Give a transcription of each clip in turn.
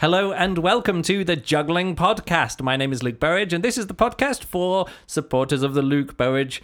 Hello and welcome to the Juggling Podcast. My name is Luke Burridge, and this is the podcast for supporters of the Luke Burridge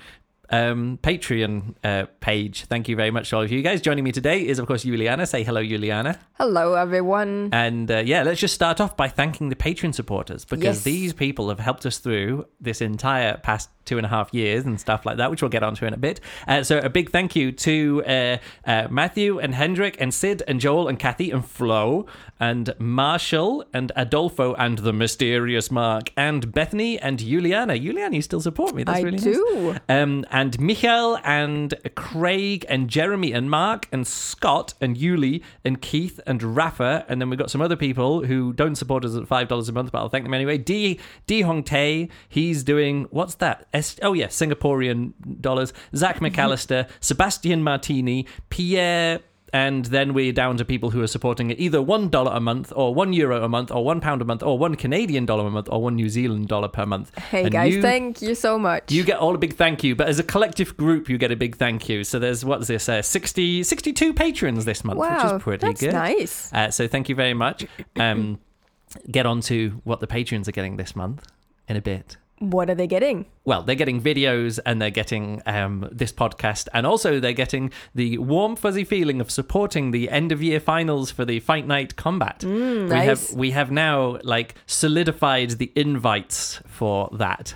um, Patreon uh, page. Thank you very much to all of you guys. Joining me today is, of course, Juliana. Say hello, Juliana. Hello, everyone. And uh, yeah, let's just start off by thanking the Patreon supporters because Yes. these people have helped us through this entire past two and a half years and stuff like that, which we'll get onto in a bit. Uh, so a big thank you to uh, uh, Matthew and Hendrik and Sid and Joel and Kathy and Flo and Marshall and Adolfo and the mysterious Mark and Bethany and Juliana. Juliana, you still support me. That's I really nice. do. Um, and Michael and Craig and Jeremy and Mark and Scott and Yuli and Keith and Rafa. And then we've got some other people who don't support us at $5 a month, but I'll thank them anyway. D, D Hong Tae, he's doing, what's that? S- oh, yeah, Singaporean dollars. Zach McAllister, Sebastian Martini, Pierre. And then we're down to people who are supporting it either one dollar a month, or one euro a month, or one pound a month, or one Canadian dollar a month, or one New Zealand dollar per month. Hey, And guys, you- thank you so much. you get all a big thank you, but as a collective group, you get a big thank you. So there's what's this? Uh, 60, 62 patrons this month, wow, which is pretty that's good. nice. Uh, so thank you very much. Um, get on to what the patrons are getting this month in a bit. What are they getting? Well, they're getting videos and they're getting um, this podcast, and also they're getting the warm, fuzzy feeling of supporting the end of year finals for the Fight Night Combat. we Mm, nice. have we have now like solidified the invites for that.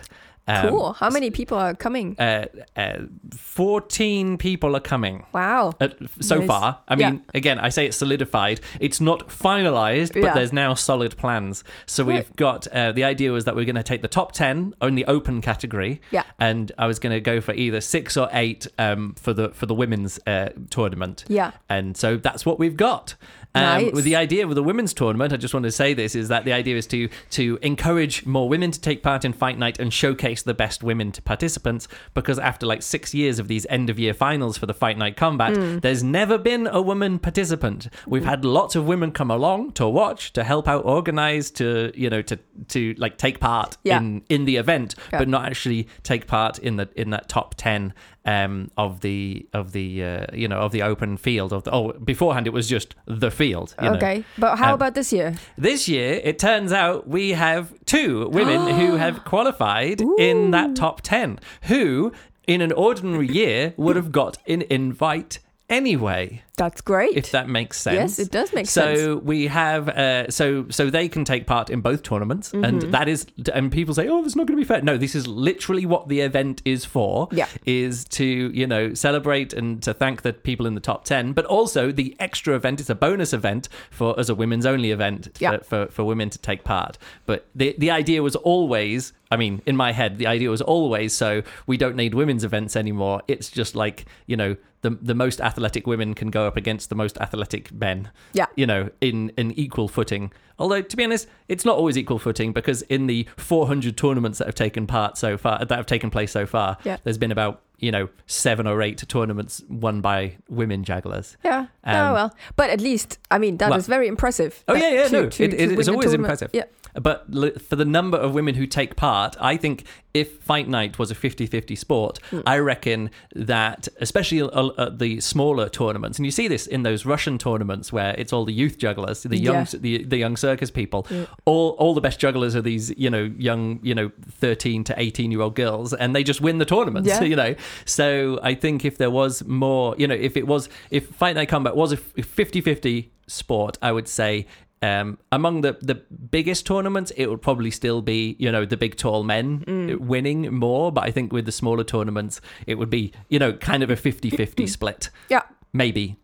Um, Cool. How many people are coming? uh, uh, 14 people are coming. Wow. Uh, so Nice. far, I Yeah. mean, again, I say it's solidified. It's not finalized, but Yeah. there's now solid plans. So we've got uh, the idea was that we're going to take the top 10 on the open category. Yeah. And I was going to go for either six or eight um, for the for the women's uh, tournament. Yeah. And so that's what we've got. Um, Nice. With the idea with the women's tournament, I just want to say this is that the idea is to to encourage more women to take part in Fight Night and showcase the best women to participants. Because after like six years of these end of year finals for the Fight Night combat, Hmm. there's never been a woman participant. We've had lots of women come along to watch, to help out organize, to you know to to like take part Yeah. in in the event, Yeah. but not actually take part in the in that top ten um, of the of the uh, you know of the open field of the, oh beforehand it was just the field. you know. Okay. But how Um, about this year? This year, it turns out we have two women who have qualified in that top 10, who in an ordinary year would have got an invite anyway, That's great. if that makes sense. Yes, it does make so sense. So we have, uh, so so they can take part in both tournaments, and Mm-hmm. that is, and people say, oh, it's not going to be fair. No, this is literally what the event is for. Yeah. is to you know celebrate and to thank the people in the top ten, but also the extra event is a bonus event for as a women's only event Yeah. for, for for women to take part. But the the idea was always. I mean, in my head, the idea was always so we don't need women's events anymore. It's just like, you know, the the most athletic women can go up against the most athletic men Yeah. you know, in an equal footing. Although, to be honest, it's not always equal footing because in the 400 tournaments that have taken part so far, that have taken place so far, Yeah. there's been about you know seven or eight tournaments won by women jugglers. Yeah. Um, oh well. But at least, I mean, that is well- very impressive. Oh, yeah, yeah, to- no, to- it- to it is win the always impressive. Yeah. But for the number of women who take part, I think if Fight Night was a 50 50 sport, Hmm. I reckon that, especially uh, at the smaller tournaments, and you see this in those Russian tournaments where it's all the youth jugglers, the young, Yeah. the, the young circus people, Yeah. all, all the best jugglers are these, you know, young, you know, 13 to 18 year old girls, and they just win the tournaments, Yeah. you know. So I think if there was more, you know, if it was, if Fight Night Combat was a 50 50 sport, I would say um, among the, the biggest tournaments, it would probably still be, you know, the big tall men Mm. winning more. But I think with the smaller tournaments, it would be, you know, kind of a 50 50 split. Yeah. Maybe.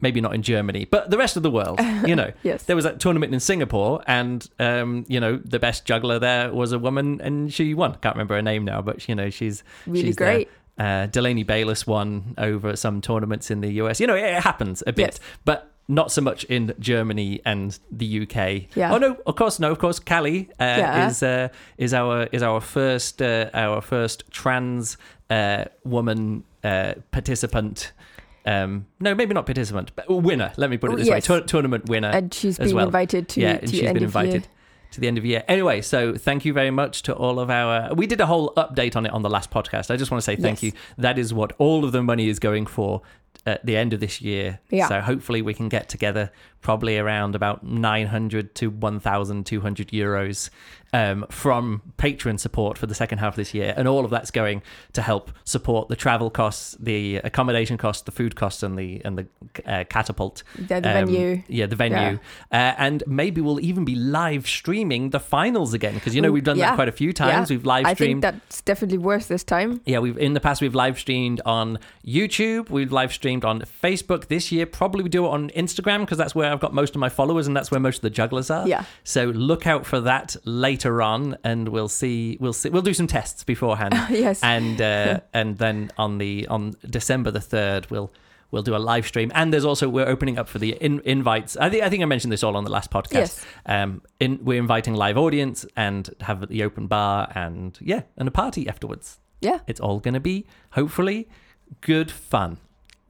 Maybe not in Germany, but the rest of the world, you know. Yes. There was that tournament in Singapore, and, um, you know, the best juggler there was a woman, and she won. Can't remember her name now, but, you know, she's Really she's there. great. Uh, Delaney Bayless won over some tournaments in the US. You know, it, it happens a bit, Yes. but not so much in Germany and the UK. Yeah. Oh no, of course no, of course Callie uh, Yeah. is uh, is our is our first uh, our first trans uh, woman uh, participant. Um, no, maybe not participant, but winner. Let me put it this yes. way: Tour- tournament winner. And she's been well. invited to, yeah, to she's end been invited to the end of year. Anyway, so thank you very much to all of our. We did a whole update on it on the last podcast. I just want to say thank Yes. you. That is what all of the money is going for at the end of this year. Yeah. So hopefully we can get together probably around about 900 to 1,200 euros um, from Patreon support for the second half of this year. And all of that's going to help support the travel costs, the accommodation costs, the food costs, and the and the uh, catapult. The, the um, venue. Yeah, the venue. Uh, and maybe we'll even be live streaming the finals again because, you know, we've done yeah. that quite a few times. Yeah. We've live streamed. I think that's definitely worth this time. Yeah, we've in the past we've live streamed on YouTube. We've live streamed on Facebook this year. Probably we do it on Instagram because that's where I've got most of my followers and that's where most of the jugglers are. Yeah. So look out for that later on, and we'll see. We'll see. We'll do some tests beforehand, yes. and uh, and then on the on December the third, we'll. We'll do a live stream, and there's also we're opening up for the in, invites. I think I think I mentioned this all on the last podcast. Yes. Um, in, we're inviting live audience and have the open bar, and yeah, and a party afterwards. yeah. It's all going to be, hopefully, good fun.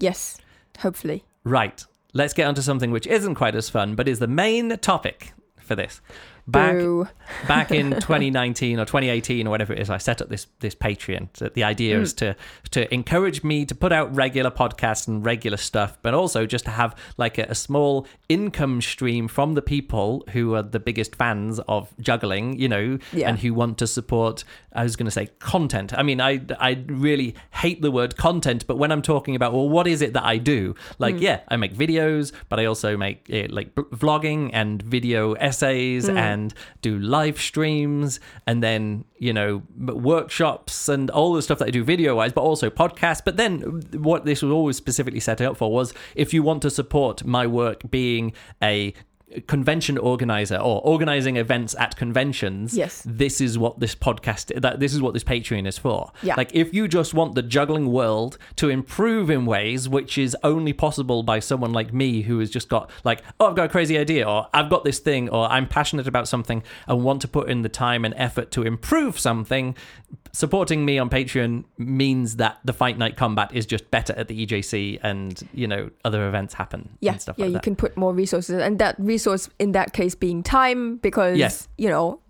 Yes. Hopefully. Right. Let's get onto something which isn't quite as fun, but is the main topic for this. Back Boo. back in 2019 or 2018 or whatever it is, I set up this this Patreon. So the idea is mm. to to encourage me to put out regular podcasts and regular stuff, but also just to have like a, a small income stream from the people who are the biggest fans of juggling, you know, Yeah. and who want to support. I was going to say content. I mean, I I really hate the word content, but when I'm talking about well, what is it that I do? Like, mm. yeah, I make videos, but I also make uh, like b- vlogging and video essays and do live streams and then you know workshops and all the stuff that I do video wise, but also podcasts. But then what this was always specifically set up for was if you want to support my work being a convention organizer or organizing events at conventions Yes. this is what this podcast that this is what this patreon is for Yeah. like if you just want the juggling world to improve in ways which is only possible by someone like me who has just got like oh i've got a crazy idea or i've got this thing or i'm passionate about something and want to put in the time and effort to improve something supporting me on patreon means that the fight night combat is just better at the ejc and you know other events happen Yeah. and stuff like that. yeah. like you that can put more resources, and that resource in that case being time, because Yes. you know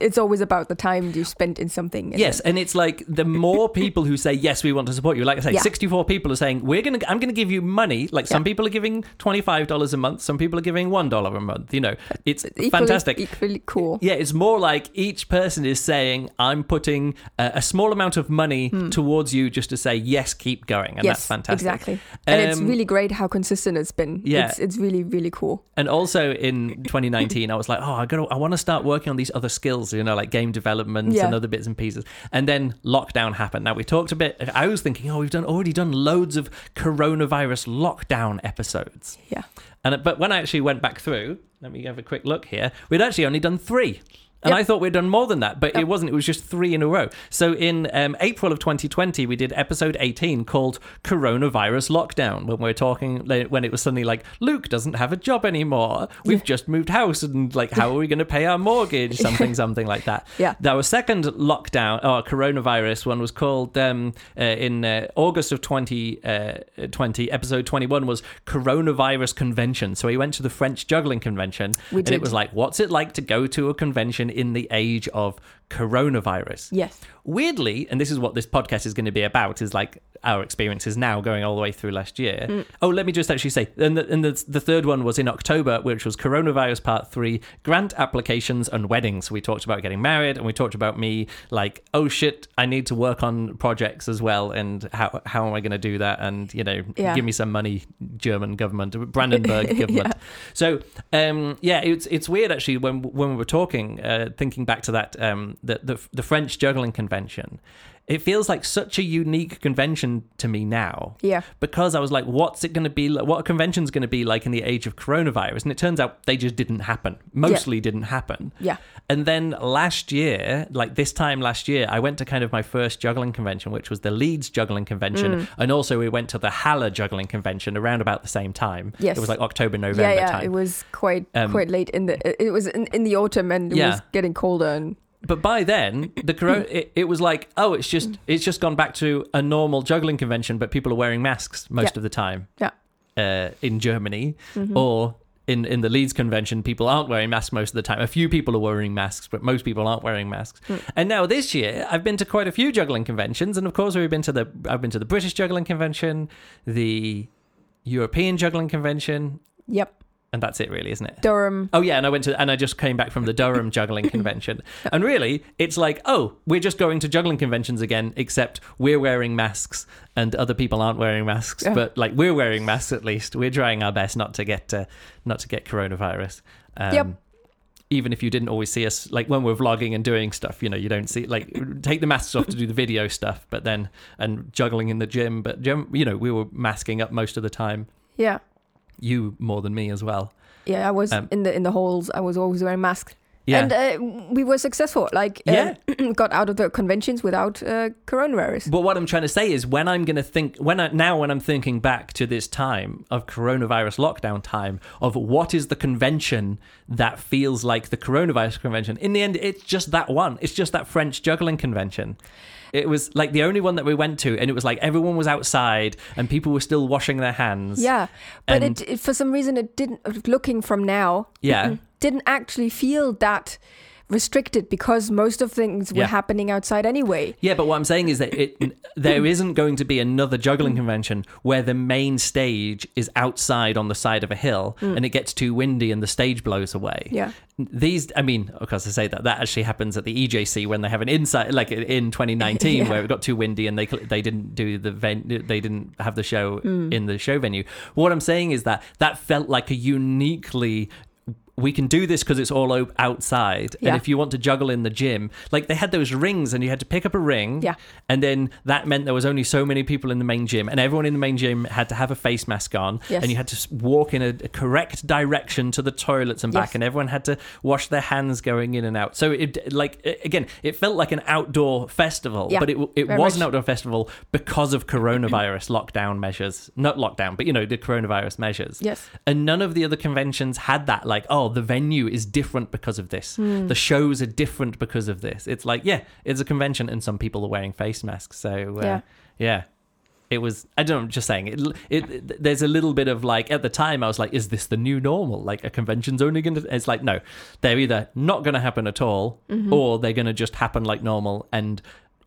it's always about the time you spent in something. Yes, and it's like the more people who say yes, we want to support you. Like I say, Yeah. sixty-four people are saying we're gonna. I'm gonna give you money. Like some Yeah. people are giving twenty-five dollars a month. Some people are giving one dollar a month. You know, it's Equally, fantastic. Equally cool. yeah, it's more like each person is saying, "I'm putting a, a small amount of money towards you just to say yes, keep going," and Hmm. yes, that's fantastic. Exactly. And it's Um, really great how consistent it's been. Yeah. It's, it's really, really cool. And also in 2019, I was like, oh, I got, I want to start working on these other skills, you know, like game development Yeah. and other bits and pieces. And then lockdown happened. Now we talked a bit. I was thinking, oh, we've done already done loads of coronavirus lockdown episodes. Yeah. And but when I actually went back through, let me have a quick look here. We'd actually only done three. And Yep. I thought we'd done more than that, but Yep. it wasn't. It was just three in a row. So in um, April of 2020, we did episode 18 called Coronavirus Lockdown, when we were talking, when it was suddenly like, Luke doesn't have a job anymore. We've just moved house, and like, how are we going to pay our mortgage? Something, something like that. Yeah. Our second lockdown, or coronavirus one, was called um, uh, in uh, August of 2020. episode 21 was Coronavirus Convention. So we went to the French Juggling Convention, We and it was like, what's it like to go to a convention in the age of coronavirus? Yes. Weirdly, and this is what this podcast is going to be about, is like our experiences now going all the way through last year. Mm. Oh, let me just actually say, and the, and the, the third one was in October, which was coronavirus part three, grant applications and weddings. We talked about getting married, and we talked about me like, oh shit, I need to work on projects as well, and how how am I going to do that? And you know, Yeah. give me some money, German government, Brandenburg government. So um, yeah, it's it's weird actually when when we were talking, uh, thinking back to that um, the, the the French juggling convention. It feels like such a unique convention to me now Yeah. because I was like, what's it going to be like? What a convention's going to be like in the age of coronavirus? And it turns out they just didn't happen. Mostly didn't happen. Yeah. And then last year, like this time last year, I went to kind of my first juggling convention, which was the Leeds Juggling Convention. Mm. And also we went to the Haller Juggling Convention around about the same time. Yes. It was like October, November yeah, yeah. time. It was quite Um, quite late in the. It was in, in the autumn, and it Yeah. was getting colder. And but by then the corona it, it was like oh it's just it's just gone back to a normal juggling convention but people are wearing masks most Yeah. of the time Yeah. uh, in germany Mhm. or in, in the Leeds convention, people aren't wearing masks most of the time. A few people are wearing masks, but most people aren't wearing masks. Mm. And now this year, I've been to quite a few juggling conventions, and of course, we've been to the I've been to the British juggling convention, the European Juggling Convention, Yep. And that's it, really, isn't it? Durham. Oh yeah, and I went to and I just came back from the Durham juggling convention. And really, it's like, oh, we're just going to juggling conventions again, except we're wearing masks and other people aren't wearing masks, but like we're wearing masks at least. We're trying our best not to get uh, not to get coronavirus. Um, Yep. Even if you didn't always see us, like when we're vlogging and doing stuff, you know, you don't see like take the masks off to do the video stuff, but then and juggling in the gym, but you know, we were masking up most of the time. Yeah. You more than me as well. Yeah, I was Um, in the in the halls. I was always wearing masks, Yeah. and uh, we were successful. Like, uh, got out of the conventions without uh, coronavirus. But what I'm trying to say is when I'm going to think when I, now when I'm thinking back to this time of coronavirus lockdown time of what is the convention that feels like the coronavirus convention in the end it's just that one it's just that French juggling convention it was like the only one that we went to and it was like everyone was outside and people were still washing their hands Yeah, but it, it for some reason it didn't. Looking from now, yeah didn't actually feel that restricted because most of things were Yeah. happening outside anyway. Yeah, but what I'm saying is that it there isn't going to be another juggling convention where the main stage is outside on the side of a hill mm. and it gets too windy and the stage blows away. Yeah. These, I mean, of course, I say that that actually happens at the EJC when they have an inside, like in 2019, Yeah. where it got too windy and they they didn't do the ven- they didn't have the show mm. in the show venue. What I'm saying is that that felt like a uniquely we can do this because it's all outside. Yeah. And if you want to juggle in the gym, like they had those rings and you had to pick up a ring. Yeah. And then that meant there was only so many people in the main gym and everyone in the main gym had to have a face mask on. Yes. And you had to walk in a, a correct direction to the toilets and back. Yes. And everyone had to wash their hands going in and out. So it, like, again, it felt like an outdoor festival, Yeah, but it, it very was an outdoor festival because of coronavirus lockdown measures. Not lockdown, but you know, the coronavirus measures. Yes. And none of the other conventions had that, like, oh, the venue is different because of this. Hmm. The shows are different because of this. It's like, yeah, it's a convention and some people are wearing face masks. So, uh, Yeah. yeah. It was, I don't know, I'm just saying, it, it, there's a little bit of like, at the time, I was like, is this the new normal? Like, a convention's only going to, it's like, no, they're either not going to happen at all Mm-hmm. or they're going to just happen like normal and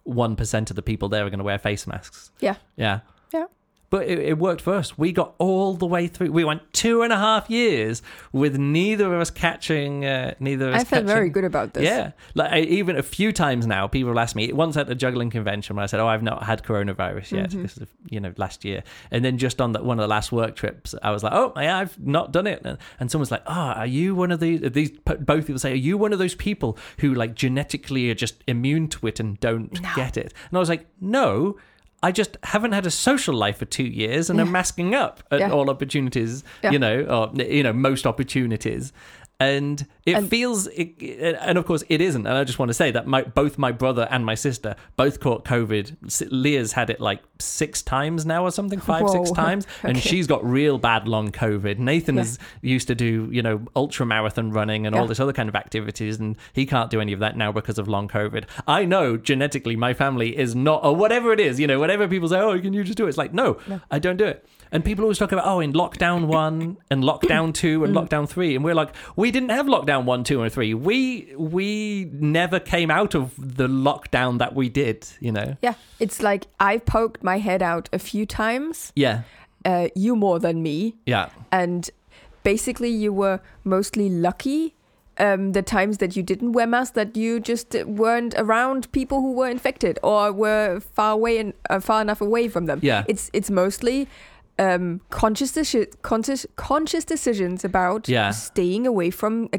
1% of the people there are going to wear face masks. Yeah. Yeah. Yeah. But it, it worked for us. We got all the way through. We went two and a half years with neither of us catching. Uh, neither of us I felt catching. very good about this. Yeah, like I, even a few times now, people will ask me. Once at a juggling convention, when I said, "Oh, I've not had coronavirus yet," Mm-hmm. this is you know last year, and then just on that one of the last work trips, I was like, "Oh, yeah, I've not done it," and, and someone's like, "Oh, are you one of these?" These both people say, "Are you one of those people who like genetically are just immune to it and don't No. get it?" And I was like, "No." I just haven't had a social life for two years, and I'm masking up at Yeah. all opportunities, Yeah. you know, or you know, most opportunities, and it And- feels, it, and of course, it isn't. And I just want to say that my both my brother and my sister both caught COVID. Leah's had it like six times now, or something, five, six Whoa. times, and she's got real bad long COVID. Nathan Yeah. is used to do, you know, ultra marathon running and all this other kind of activities, and he can't do any of that now because of long COVID. I know genetically my family is not, or whatever it is, you know, whatever people say, oh, can you just do it? It's like, no, No. I don't do it. And people always talk about, oh, in lockdown one and lockdown two Mm. and lockdown three, and we're like, we didn't have lockdown one, two, and three. We we never came out of the lockdown that we did, you know. Yeah. It's like I poked my head out a few times. Yeah, Uh, you more than me. yeah, and basically you were mostly lucky um, the times that you didn't wear masks that you just weren't around people who were infected or were far away and uh, far enough away from them Yeah. it's it's mostly um, conscious deci- conscious conscious decisions about Yeah. staying away from uh,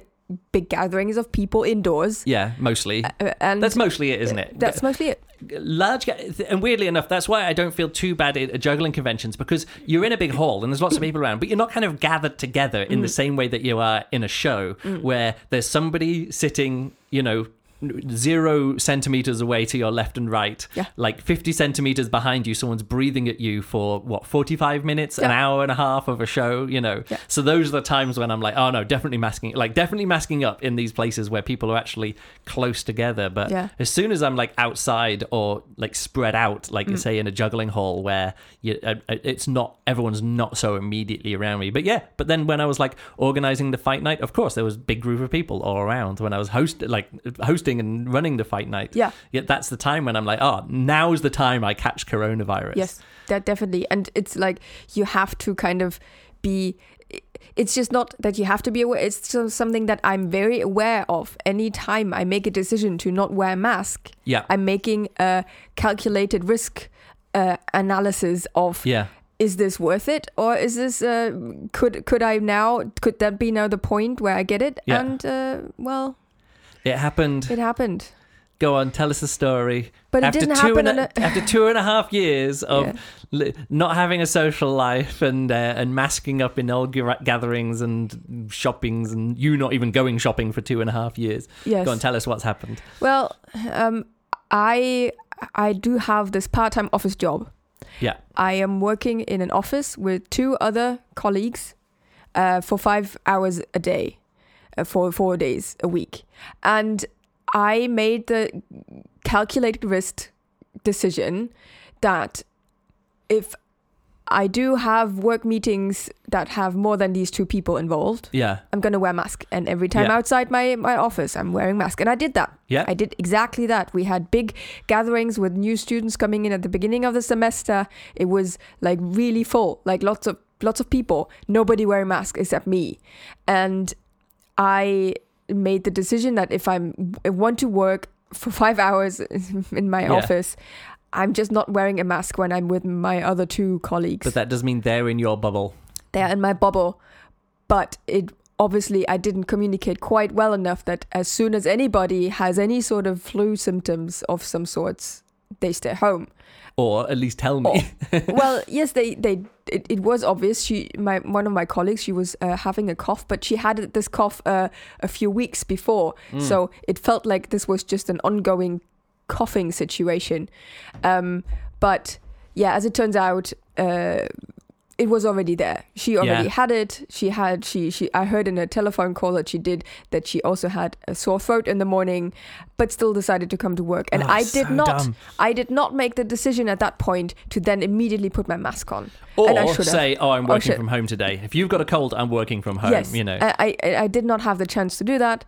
big gatherings of people indoors yeah. Mostly, uh, and that's mostly it, isn't it? that's mostly it large and weirdly enough that's why i don't feel too bad at juggling conventions because you're in a big hall and there's lots of people around but you're not kind of gathered together in Mm. the same way that you are in a show where there's somebody sitting you know zero centimeters away to your left and right Yeah. like 50 centimeters behind you someone's breathing at you for what 45 minutes an hour and a half of a show you know Yeah. so those are the times when i'm like oh no definitely masking like definitely masking up in these places where people are actually close together but Yeah. as soon as I'm like outside or like spread out, like Mm. say in a juggling hall where you, uh, uh, it's not everyone's not so immediately around me. But yeah, but then when I was like organizing the fight night, of course there was a big group of people all around. When I was host like hosting lifting and running the fight night. Yeah. Yet that's the time when I'm like, oh, now's the time I catch coronavirus. Yes, that definitely. And it's like you have to kind of be. It's just not that you have to be aware. It's just something that I'm very aware of. Anytime I make a decision to not wear a mask, Yeah. I'm making a calculated risk uh, analysis of yeah. is this worth it or is this uh, could could I now could that be now the point where I get it? Yeah. And uh, well, It happened. it happened. Go on, tell us a story. But it after didn't two happen and a, a- after two and a half years of Yeah. li- not having a social life and uh, and masking up in old gra- gatherings and shoppings and you not even going shopping for two and a half years. Yes. Go on, tell us what's happened. Well, um, I I do have this part-time office job. Yeah. I am working in an office with two other colleagues uh, for five hours a day, Uh, for four days a week, and I made the calculated risk decision that if I do have work meetings that have more than these two people involved, Yeah. I'm gonna wear mask. And every time Yeah. outside my, my office, I'm wearing mask. And I did that. Yeah. I did exactly that. We had big gatherings with new students coming in at the beginning of the semester. It was like really full, like lots of lots of people. Nobody wearing mask except me. And I made the decision that if I'm I want to work for five hours in my Yeah. office, I'm just not wearing a mask when I'm with my other two colleagues But that does mean they're in your bubble. they're in my bubble. But it obviously I didn't communicate quite well enough that as soon as anybody has any sort of flu symptoms of some sorts, they stay home. Or at least tell me. well, yes, they they it, it was obvious. She my one of my colleagues she was uh, having a cough, but she had this cough uh, a few weeks before, Mm. so it felt like this was just an ongoing coughing situation. Um, but yeah, as it turns out, uh, it was already there. She already Yeah. had it. She had she she. I heard in a telephone call that she did that she also had a sore throat in the morning, but still decided to come to work. And Oh, I did so not. dumb. I did not make the decision at that point to then immediately put my mask on. and I Or say, oh, I'm working from home today. If you've got a cold, I'm working from home. yes, You know. I, I I did not have the chance to do that,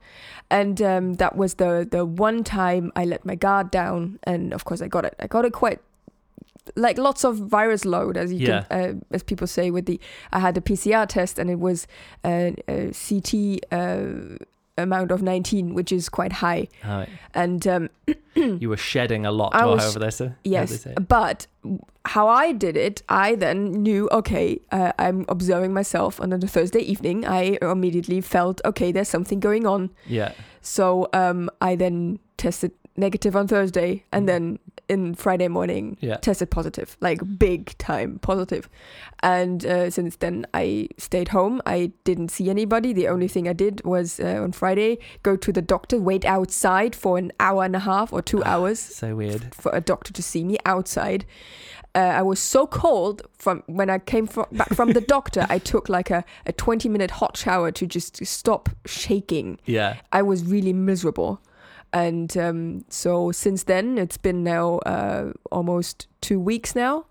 and um, that was the the one time I let my guard down, and of course I got it. I got it quite like lots of virus load, as you can, uh, as people say. With the I had a PCR test, and it was a, a CT uh, amount of 19, which is quite high, Right. and um, you were shedding a lot, I was- however they say. how they Yes, say but how I did it, I then knew, okay, uh, I'm observing myself and on the Thursday evening. I immediately felt, okay, there's something going on. Yeah. So um, I then tested negative on Thursday and then in Friday morning Yeah. tested positive, like big time positive. And uh, since then, I stayed home. I didn't see anybody. The only thing I did was uh, on Friday go to the doctor, wait outside for an hour and a half or two hours So weird. for a doctor to see me outside. Uh, I was so cold from when I came fro- back from the doctor. I took like a, a 20 minute hot shower to just stop shaking. Yeah. I was really miserable. And um, so since then, it's been now uh, almost two weeks now, a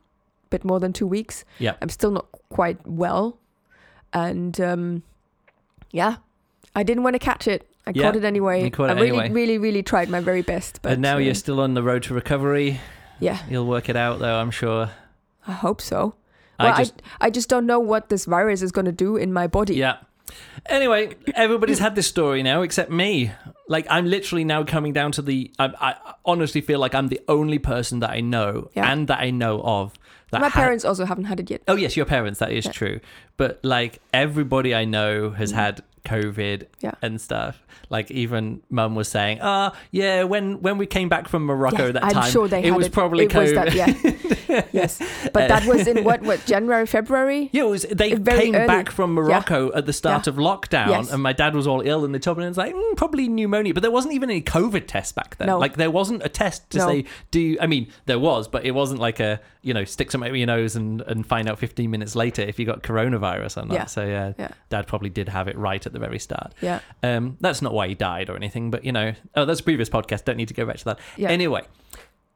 bit more than two weeks. Yeah. I'm still not quite well. And um, yeah, I didn't want to catch it. I Yeah, caught it anyway. caught I it really, anyway. really, really tried my very best. But and now uh, you're still on the road to recovery. yeah, You'll work it out, though, I'm sure. I hope so. Well, I just, I, I just don't know what this virus is going to do in my body. yeah. Anyway, everybody's had this story now except me. Like, I'm literally now coming down to the. I, I honestly feel like I'm the only person that I know Yeah. and that I know of that my ha- parents also haven't had it yet. Oh yes, your parents. That is Yeah. true. But like everybody I know has Mm. had COVID Yeah. and stuff. Like even Mum was saying, "Ah, yeah, when when we came back from Morocco Yeah, that I'm time, sure they it was it. probably it was COVID." that, yeah. yes, but that was in what what January, February. Yeah, it was, they Very came early. back from Morocco at the start Yeah. of lockdown, Yes. and my dad was all ill, and they told me, and it's like, mm, probably pneumonia. But there wasn't even any COVID test back then. No. Like, there wasn't a test to No. say, do you, I mean, there was, but it wasn't like a, you know, stick something up your nose and, and find out 15 minutes later if you got coronavirus or not. Yeah. So, yeah, Yeah. dad probably did have it right at the very start. Yeah, Um, that's not why he died or anything, but, you know, oh, that's a previous podcast. Don't need to go back to that. Yeah. Anyway,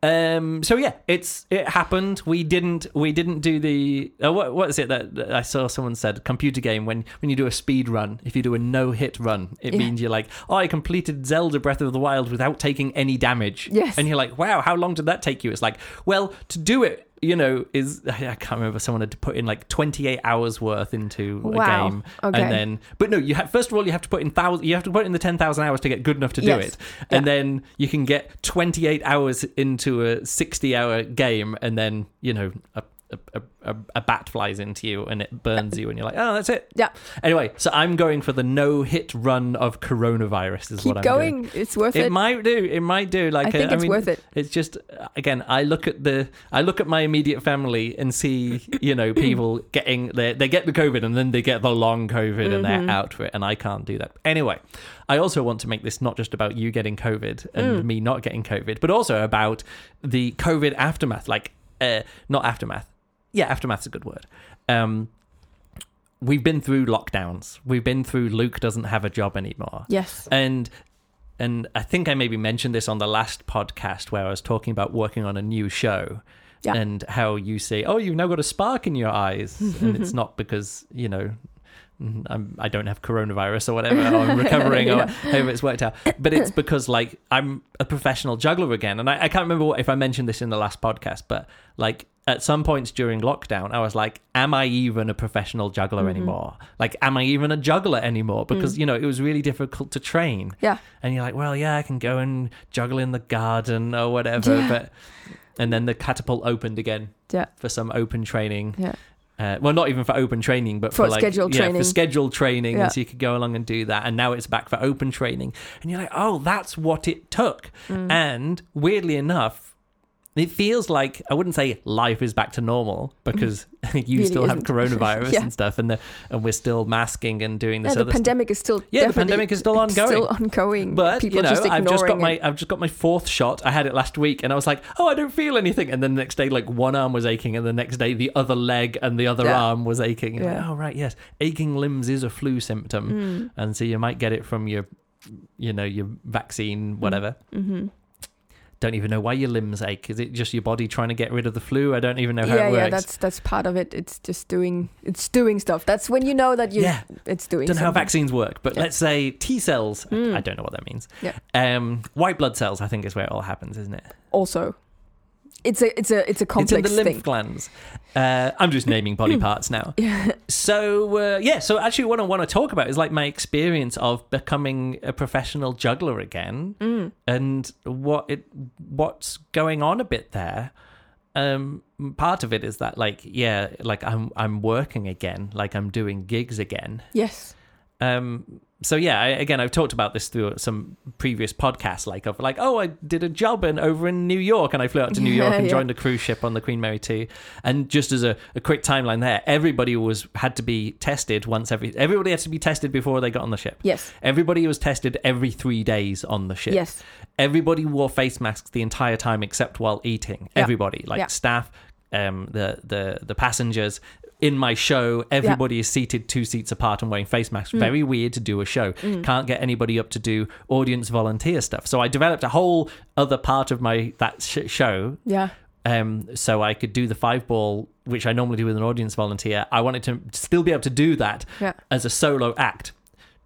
Um, so yeah, it's it happened. We didn't we didn't do the uh, what what is it that, that I saw someone said computer game when when you do a speed run if you do a no hit run it Yeah. means you're like oh I completed Zelda Breath of the Wild without taking any damage Yes. and you're like wow how long did that take you it's like well to do it you know is I can't remember someone had to put in like 28 hours worth into a game Okay. and then but no you have first of all you have to put in thousand you have to put in the 10,000 hours to get good enough to do Yes. it and Yeah. then you can get 28 hours into a 60 hour game and then you know a, a, a, a bat flies into you and it burns you and you're like oh that's it Yeah. anyway so i'm going for the no hit run of coronavirus is Keep what i'm doing going. It's worth it it. might do it might do like I think it's mean, worth it. it's just again i look at the i look at my immediate family and see you know people getting they, they get the covid and then they get the long covid and Mm-hmm. they're out for it and i can't do that anyway i also want to make this not just about you getting covid and Mm. me not getting covid but also about the covid aftermath like uh not aftermath yeah aftermath's a good word um we've been through lockdowns we've been through luke doesn't have a job anymore Yes. and and I think I maybe mentioned this on the last podcast where I was talking about working on a new show Yeah. and how you say, "Oh, you've now got a spark in your eyes," and it's not because you know. I'm, I don't have coronavirus or whatever, or I'm recovering, or however it's worked out. But it's because like I'm a professional juggler again, and I, I can't remember what, if I mentioned this in the last podcast, but like at some points during lockdown, I was like, "Am I even a professional juggler Mm-hmm. anymore? Like, am I even a juggler anymore?" Because you know it was really difficult to train Mm. Yeah. and you're like, well, yeah, I can go and juggle in the garden or whatever, Yeah. but and then the catapult opened again Yeah. for some open training. Yeah. Uh, well, not even for open training, but For for, like scheduled yeah, training. for scheduled training, Yeah. so you could go along and do that. And now it's back for open training, and you're like, oh, that's what it took. Mm. And weirdly enough, it feels like I wouldn't say life is back to normal because you Really still have isn't. coronavirus Yeah. and stuff, and the, and we're still masking and doing this Yeah, the pandemic is still Yeah, the pandemic is still ongoing. Still ongoing. But people you know, just I've just got ignoring my. I've just got my fourth shot. I had it last week, and I was like, oh, I don't feel anything. And then the next day, like one arm was aching, and the next day the other leg and the other Yeah. arm was aching. And Yeah. like, oh right, yes, aching limbs is a flu symptom, Mm. and so you might get it from your, you know, your vaccine, whatever. Mm-hmm. Don't even know why your limbs ache. Is it just your body trying to get rid of the flu? I don't even know how Yeah, it works. yeah, that's that's part of it. It's just doing it's doing stuff. That's when you know that you Yeah. it's doing. don't know how vaccines work, but Yeah. let's say T cells. Mm. I don't know what that means. Yeah. Um, white blood cells, I think, is where it all happens, isn't it? Also, it's a it's a it's a complex it's in the lymph thing. glands. Uh, I'm just naming body parts now. Yeah. So uh, yeah, so actually, what I want to talk about is like my experience of becoming a professional juggler again, Mm. and what it what's going on a bit there. Um, part of it is that like yeah, like I'm I'm working again, like I'm doing gigs again. Yes. Um, so yeah, I, again, I've talked about this through some previous podcasts, like of like, oh, I did a job in over in New York, and I flew out to New York Yeah, and yeah. joined a cruise ship on the Queen Mary two. And just as a, a quick timeline, there, everybody was had to be tested once every. Everybody had to be tested before they got on the ship. Yes. Everybody was tested every three days on the ship. Yes. Everybody wore face masks the entire time except while eating. Yeah. Everybody, like staff, um, the the the passengers. In my show, everybody is seated two seats apart and wearing face masks. Mm. Very weird to do a show. Can't get anybody up to do audience volunteer stuff. So I developed a whole other part of my that sh- show Yeah. um, so I could do the five ball, which I normally do with an audience volunteer. I wanted to still be able to do that Yeah. as a solo act.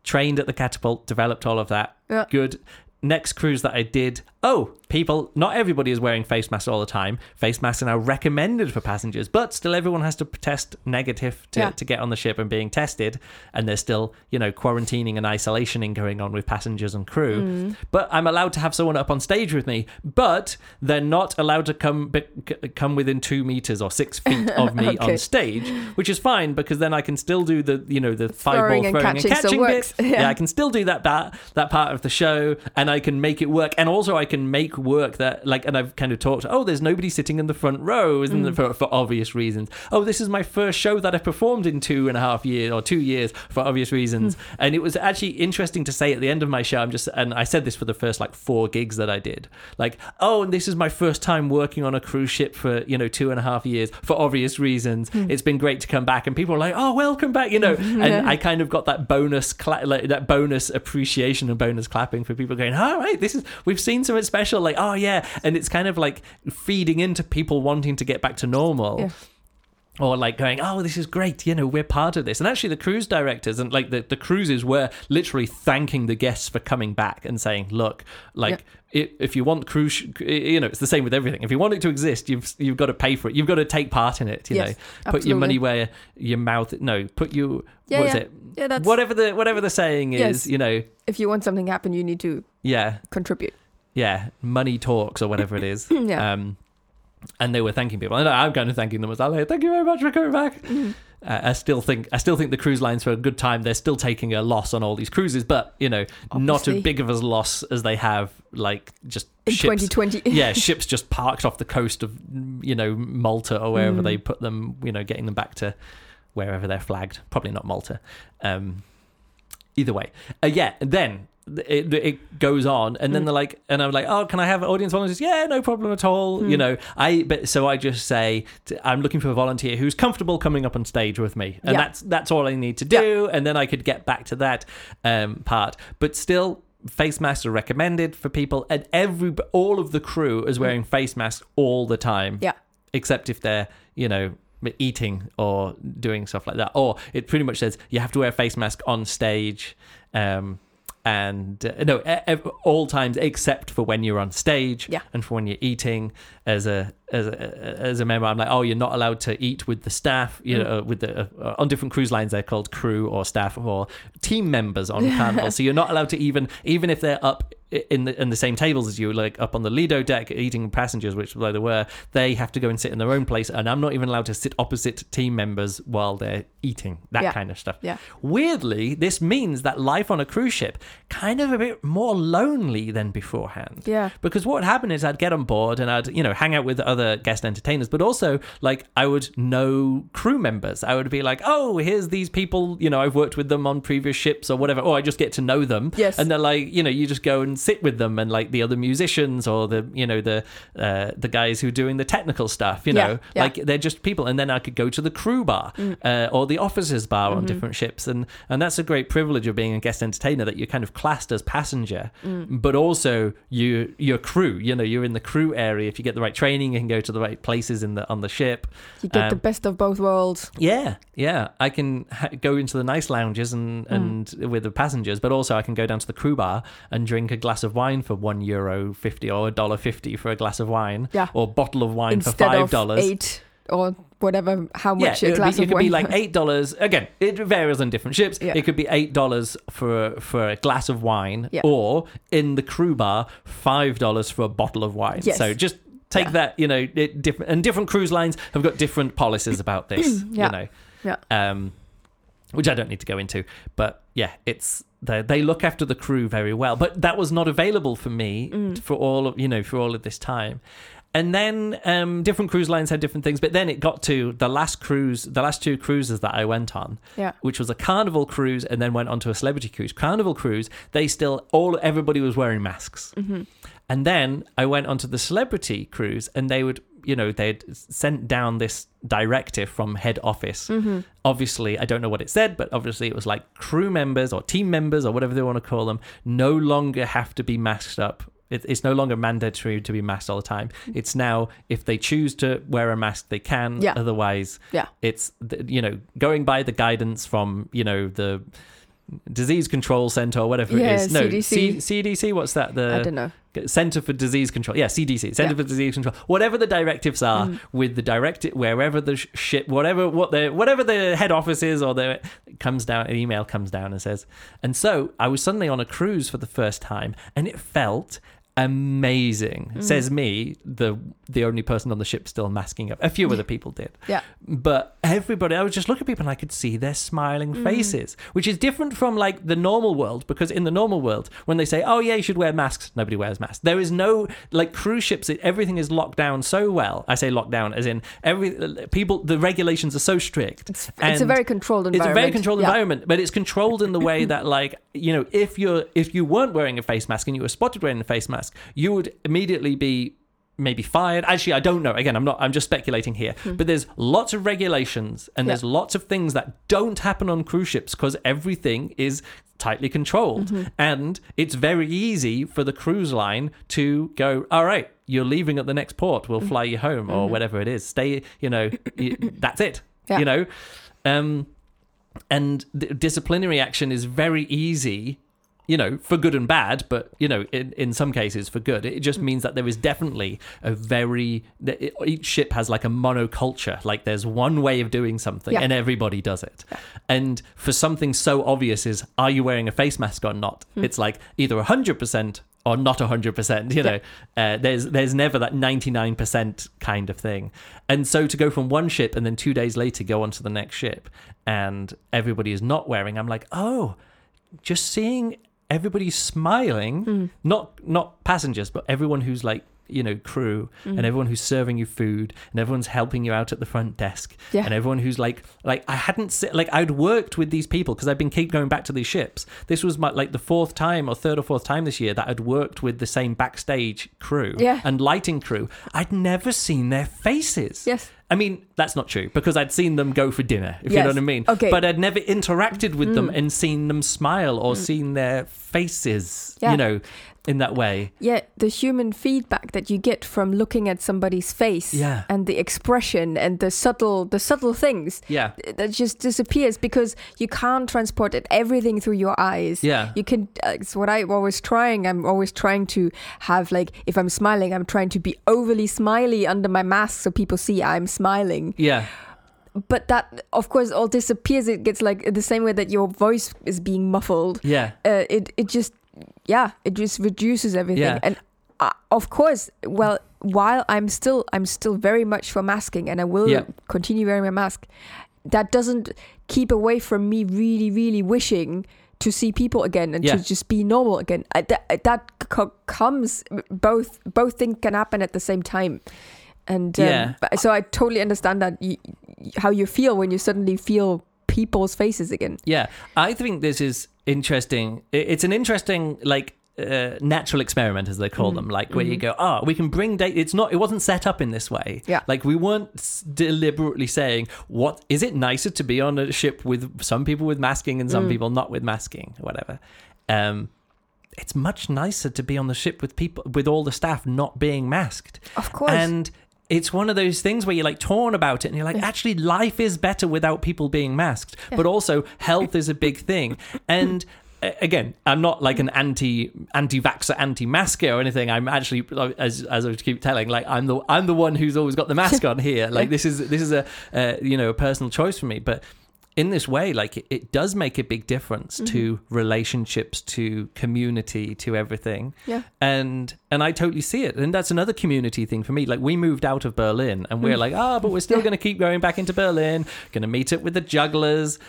Trained at the catapult, developed all of that. Yeah. Good. Next cruise that I did, oh, people, not everybody is wearing face masks all the time. Face masks are now recommended for passengers, but still everyone has to test negative to, Yeah. to get on the ship and being tested. And there's still, you know, quarantining and isolationing going on with passengers and crew. Mm. But I'm allowed to have someone up on stage with me, but they're not allowed to come be, come within two meters or six feet of me Okay. on stage, which is fine because then I can still do the you know the five Throwing ball and throwing catching and catching bit. Yeah. Yeah. I can still do that part that part of the show, and I can make it work. And also I can make work that like, and I've kind of talked. Oh, there's nobody sitting in the front row, isn't Mm. for, for obvious reasons. Oh, this is my first show that I've performed in two and a half years or two years for obvious reasons. Mm. And it was actually interesting to say at the end of my show. I'm just, and I said this for the first like four gigs that I did. Like, oh, and this is my first time working on a cruise ship for you know two and a half years for obvious reasons. Hmm. It's been great to come back, and people are like, oh, welcome back, you know. And Yeah. I kind of got that bonus, cla- like, that bonus appreciation and bonus clapping for people going, all right, this is we've seen something special. Like, oh yeah, and it's kind of like feeding into people wanting to get back to normal. Yeah. Or like going, oh, this is great, you know, we're part of this. And actually, the cruise directors and like the, the cruises were literally thanking the guests for coming back and saying, look, like if you want cruise, you know, it's the same with everything. If you want it to exist, you've you've got to pay for it. You've got to take part in it. You Yes, know, put your money where your mouth. No, put you. Yeah, what is yeah. it? Yeah, that's Whatever the whatever the saying is, Yes. you know, if you want something to happen, you need to yeah, contribute. yeah, money talks or whatever it is. Yeah. Um, and they were thanking people, and I'm kind of thanking them as well. Like, Thank you very much for coming back. Mm-hmm. Uh, I still think I still think the cruise lines for a good time. They're still taking a loss on all these cruises, but you know, not as big of a loss as they have like just In ships. 2020. yeah, ships just parked off the coast of you know Malta or wherever Mm. they put them. You know, getting them back to wherever they're flagged. Probably not Malta. Um, either way, uh, yeah. Then it, it goes on, and then Mm. they're like, and I'm like, oh, can I have audience volunteers? Yeah, no problem at all. You Mm. know, I but so I just say I'm looking for a volunteer who's comfortable coming up on stage with me, and Yeah. that's that's all I need to do, and then I could get back to that um, part. But still. Face masks are recommended for people, and every all of the crew is wearing face masks all the time Mm. Yeah. except if they're you know eating or doing stuff like that or it pretty much says you have to wear a face mask on stage um and uh, no e- all times except for when you're on stage Yeah. and for when you're eating as a as a as a member i'm like oh you're not allowed to eat with the staff you Mm. know with the uh, on different cruise lines they're called crew or staff or team members on carnival so you're not allowed to even even if they're up in the in the same tables as you like up on the lido deck eating passengers which like they were they have to go and sit in their own place and i'm not even allowed to sit opposite team members while they're eating that Yeah. kind of stuff Yeah. weirdly this means that life on a cruise ship kind of a bit more lonely than beforehand Yeah. because what would happen is I'd get on board and I'd you know hang out with other guest entertainers, but also like I would know crew members. I would be like, oh, here's these people. You know, I've worked with them on previous ships or whatever. Or I just get to know them. Yes. and they're like, you know, you just go and sit with them and like the other musicians or the you know the uh, the guys who are doing the technical stuff. You know, yeah. like they're just people. And then I could go to the crew bar uh, or the officers bar on different ships, and and that's a great privilege of being a guest entertainer that you're kind of classed as passenger, but also you you're crew. You know, you're in the crew area. If you get the right training, you can go to the right places in the on the ship. You get the Um, best of both worlds. Yeah, yeah. I can ha- go into the nice lounges and and with the passengers, but also I can go down to the crew bar and drink a glass of wine for one euro fifty or a dollar fifty for a glass of wine, Yeah. or bottle of wine for five dollars. eight or whatever, how much it, a glass be, it could be like eight dollars. Again, it varies on different ships. Yeah. It could be eight dollars for for a glass of wine, Yeah. or in the crew bar, five dollars for a bottle of wine. Yes. So just take Yeah. that. You know, it, different and different cruise lines have got different policies about this. Yeah. You know, Yeah. um, which I don't need to go into. But yeah, it's they they look after the crew very well. But that was not available for me Mm. for all of you know for all of this time. And then um, different cruise lines had different things. But then it got to the last cruise, the last two cruises that I went on, Yeah. which was a carnival cruise and then went on to a celebrity cruise. Carnival cruise, they still all everybody was wearing masks. Mm-hmm. And then I went onto the celebrity cruise and they would, you know, they'd sent down this directive from head office. Mm-hmm. Obviously, I don't know what it said, but obviously it was like crew members or team members or whatever they want to call them no longer have to be masked up. It's no longer mandatory to be masked all the time. It's now if they choose to wear a mask, they can. Yeah. Otherwise, Yeah. it's you know going by the guidance from you know the disease control center or whatever Yeah, it is. No, CDC. C- CDC. What's that? The I don't know. Center for Disease Control. Yeah, CDC, Center Yeah. for Disease Control. Whatever the directives are, Mm. with the directive wherever the sh- ship, whatever what the whatever the head office is, or the it comes down, an email comes down and says. And so I was suddenly on a cruise for the first time, and it felt amazing. Mm. Says me, the the only person on the ship still masking up. A few other people did. Yeah. But everybody, I would just look at people and I could see their smiling Mm. faces, which is different from like the normal world. Because in the normal world, when they say, "Oh yeah, you should wear masks," nobody wears masks. There is no like cruise ships. Everything is locked down so well. I say locked down as in every people. The regulations are so strict. It's, it's a very controlled environment. It's a very controlled Yeah. environment, but it's controlled in the way that, like, you know, if you're if you weren't wearing a face mask and you were spotted wearing a face mask, you would immediately be maybe fired. Actually, I don't know. Again, I'm not. I'm just speculating here. Hmm. But there's lots of regulations and Yeah. there's lots of things that don't happen on cruise ships because everything is tightly controlled, mm-hmm. and it's very easy for the cruise line to go. All right, you're leaving at the next port. We'll mm. fly you home or mm-hmm. whatever it is. Stay. You know, that's it. Yeah. You know. Um, and the disciplinary action is very easy you know for good and bad but you know in, in some cases for good. It Mm. just means that there is definitely a very it- each ship has like a monoculture. Like there's one way of doing something Yeah. and everybody does it. And for something so obvious as are you wearing a face mask or not? Hmm. it's like either 100% or not 100% you know. Uh, there's there's never that 99% kind of thing. And so to go from one ship and then two days later go on to the next ship and everybody is not wearing i'm like oh just seeing everybody smiling Hmm. not not passengers but everyone who's like you know crew Hmm. and everyone who's serving you food and everyone's helping you out at the front desk Yeah. and everyone who's like like i hadn't se- like i'd worked with these people because i've been keep going back to these ships this was my like the fourth time or third or fourth time this year that i'd worked with the same backstage crew Yeah. and lighting crew i'd never seen their faces Yes. I mean, that's not true because I'd seen them go for dinner, if you know what I mean. Okay. But I'd never interacted with them and seen them smile or seen their faces, Yeah. you know, in that way. Yeah, the human feedback that you get from looking at somebody's face Yeah. and the expression and the subtle the subtle things Yeah. that just disappears because you can't transport it everything through your eyes. Yeah. You can uh, it's what I'm always trying. I'm always trying to have like if I'm smiling, I'm trying to be overly smiley under my mask so people see I'm smiling. Yeah. But that of course all disappears. It gets like the same way that your voice is being muffled Yeah. uh, it it just yeah it just reduces everything Yeah. and uh, of course well while i'm still i'm still very much for masking and i will Yeah. continue wearing my mask that doesn't keep away from me really really wishing to see people again and Yeah. to just be normal again uh, that, that co- comes both both things can happen at the same time and um, Yeah. so i totally understand that you, how you feel when you suddenly feel people's faces again Yeah, I think this is interesting. It's an interesting like uh, natural experiment, as they call them, like where you go, oh, we can bring data. It's not. It wasn't set up in this way. Yeah. like we weren't s- deliberately saying what is it nicer to be on a ship with some people with masking and some people not with masking, or whatever. Um, it's much nicer to be on the ship with people with all the staff not being masked. of course And it's one of those things where you're like torn about it and you're like, actually, life is better without people being masked. But also, health is a big thing. And again, I'm not like an anti anti vaxxer, anti masker or anything. I'm actually, as as I keep telling, like I'm the I'm the one who's always got the mask on here. Like this is this is a uh, you know a personal choice for me, but. In this way, like it, it does make a big difference to relationships, to community, to everything yeah and and I totally see it. And that's another community thing for me. Like we moved out of Berlin, and we're like, ah, but we're still going to keep going back into Berlin. Going to meet up with the jugglers.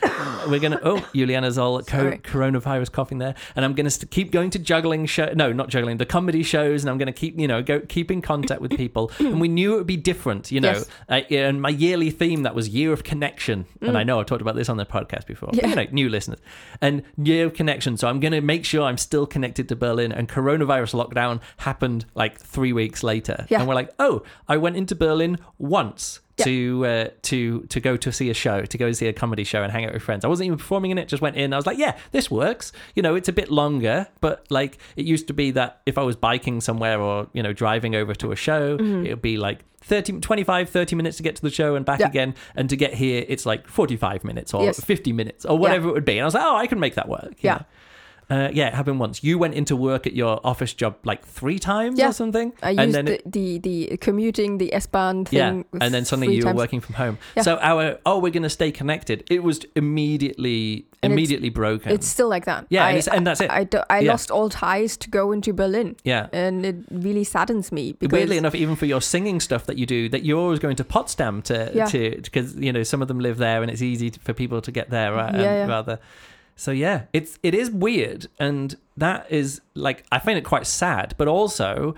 we're going to oh, Juliana's all co- coronavirus coughing there, and I'm going to st- keep going to juggling show. No, not juggling, the comedy shows, and I'm going to keep you know go keep in contact with people. and we knew it would be different, you know. Yes. Uh, and my yearly theme that was year of connection, and I know I've talked about this on the podcast before. but, you know, new listeners and year of connection. So I'm going to make sure I'm still connected to Berlin. And coronavirus lockdown happened like three weeks later, Yeah. and we're like, oh, I went into Berlin once. Yeah. To uh, to to go to see a show, to go and see a comedy show and hang out with friends. I wasn't even performing in it; just went in. I was like, "Yeah, this works." You know, it's a bit longer, but like it used to be that if I was biking somewhere or you know driving over to a show, it would be like 30, 25, 30 minutes to get to the show and back Yeah. again, and to get here, it's like forty-five minutes or Yes. 50 minutes or whatever it would be. And I was like, oh, I can make that work. you Yeah. know. Uh, yeah, it happened once. You went into work at your office job like three times Yeah. or something. I and used then the, it- the, the commuting, the S-Bahn yeah, thing. and then suddenly you were working from home. Yeah. So our oh, we're going to stay connected. It was immediately And it's- immediately broken. It's still like that. Yeah, I, and it's- and that's it. I, do- I Yeah. lost all ties to go into Berlin, yeah. and it really saddens me because Weirdly enough, even for your singing stuff that you do, that you're always going to Potsdam to Yeah. to because you know some of them live there and it's easy to, for people to get there, right? Yeah, um, yeah. Rather, so yeah, it's it is weird, and that is like I find it quite sad, but also.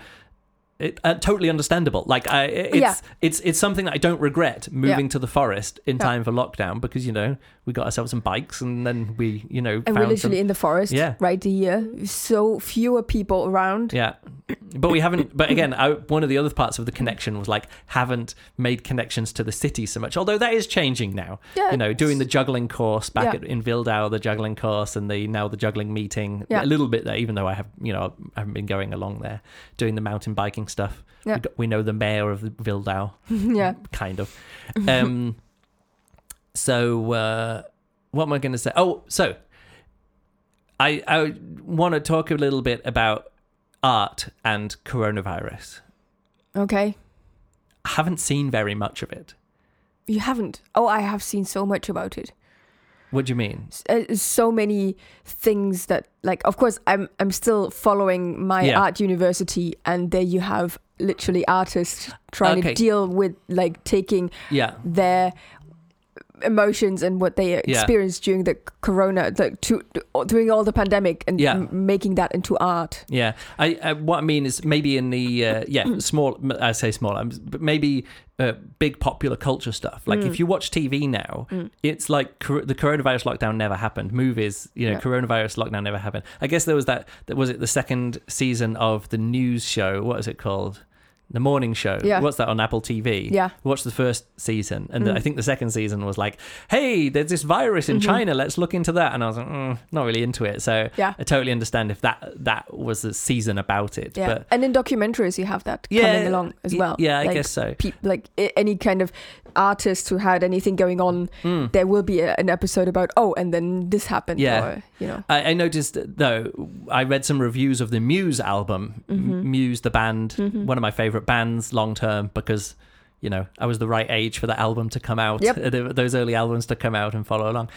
It, uh, totally understandable. Like I, it's Yeah. it's it's something that I don't regret moving to the forest in Yeah. time for lockdown because you know we got ourselves some bikes and then we you know and we're literally some, in the forest Yeah. right here. So fewer people around. yeah but we haven't. But again, I, one of the other parts of the connection was like haven't made connections to the city so much. Although that is changing now. Yeah, you know, doing the juggling course back Yeah. at, in Wildau, the juggling course, and the now the juggling meeting. Yeah. A little bit there, even though I have, you know, I haven't been going along there, doing the mountain biking stuff. Yeah. We, we know the mayor of Wildau, yeah. kind of. Um, so uh, what am I going to say? Oh, so I I want to talk a little bit about art and coronavirus. Okay. I haven't seen very much of it. You haven't. Oh, I have seen so much about it. What do you mean? Uh, so many things that like of course i'm i'm still following my Yeah. art university and there you have literally artists trying Okay. to deal with like taking Yeah. their emotions and what they experienced during the corona like to during all the pandemic and Yeah. m- making that into art Yeah, I, I what I mean is maybe in the uh, yeah small I say small, um, but maybe uh, big popular culture stuff. Like if you watch TV now, it's like cor- the coronavirus lockdown never happened. Movies, you know, Yeah. coronavirus lockdown never happened. I guess there was that. that was it the second season of the news show? What is it called? The morning show. Yeah. What's that on Apple TV? Yeah. Watched the first season, and Mm. I think the second season was like, "Hey, there's this virus in Mhm. China. Let's look into that." And I was like, mm, "Not really into it." So Yeah. I totally understand if that that was a season about it. yeah But and in documentaries you have that yeah, coming along as well Yeah, I Like, guess so. peop like any kind of artist who had anything going on Mm. there will be a, an episode about oh and then this happened Yeah. or you know I, I noticed though I read some reviews of the Muse album. M- Mhm. Muse, the band, Mhm. one of my favorite bands long term because you know I was the right age for that album to come out. Yep. th- Those early albums to come out and follow along.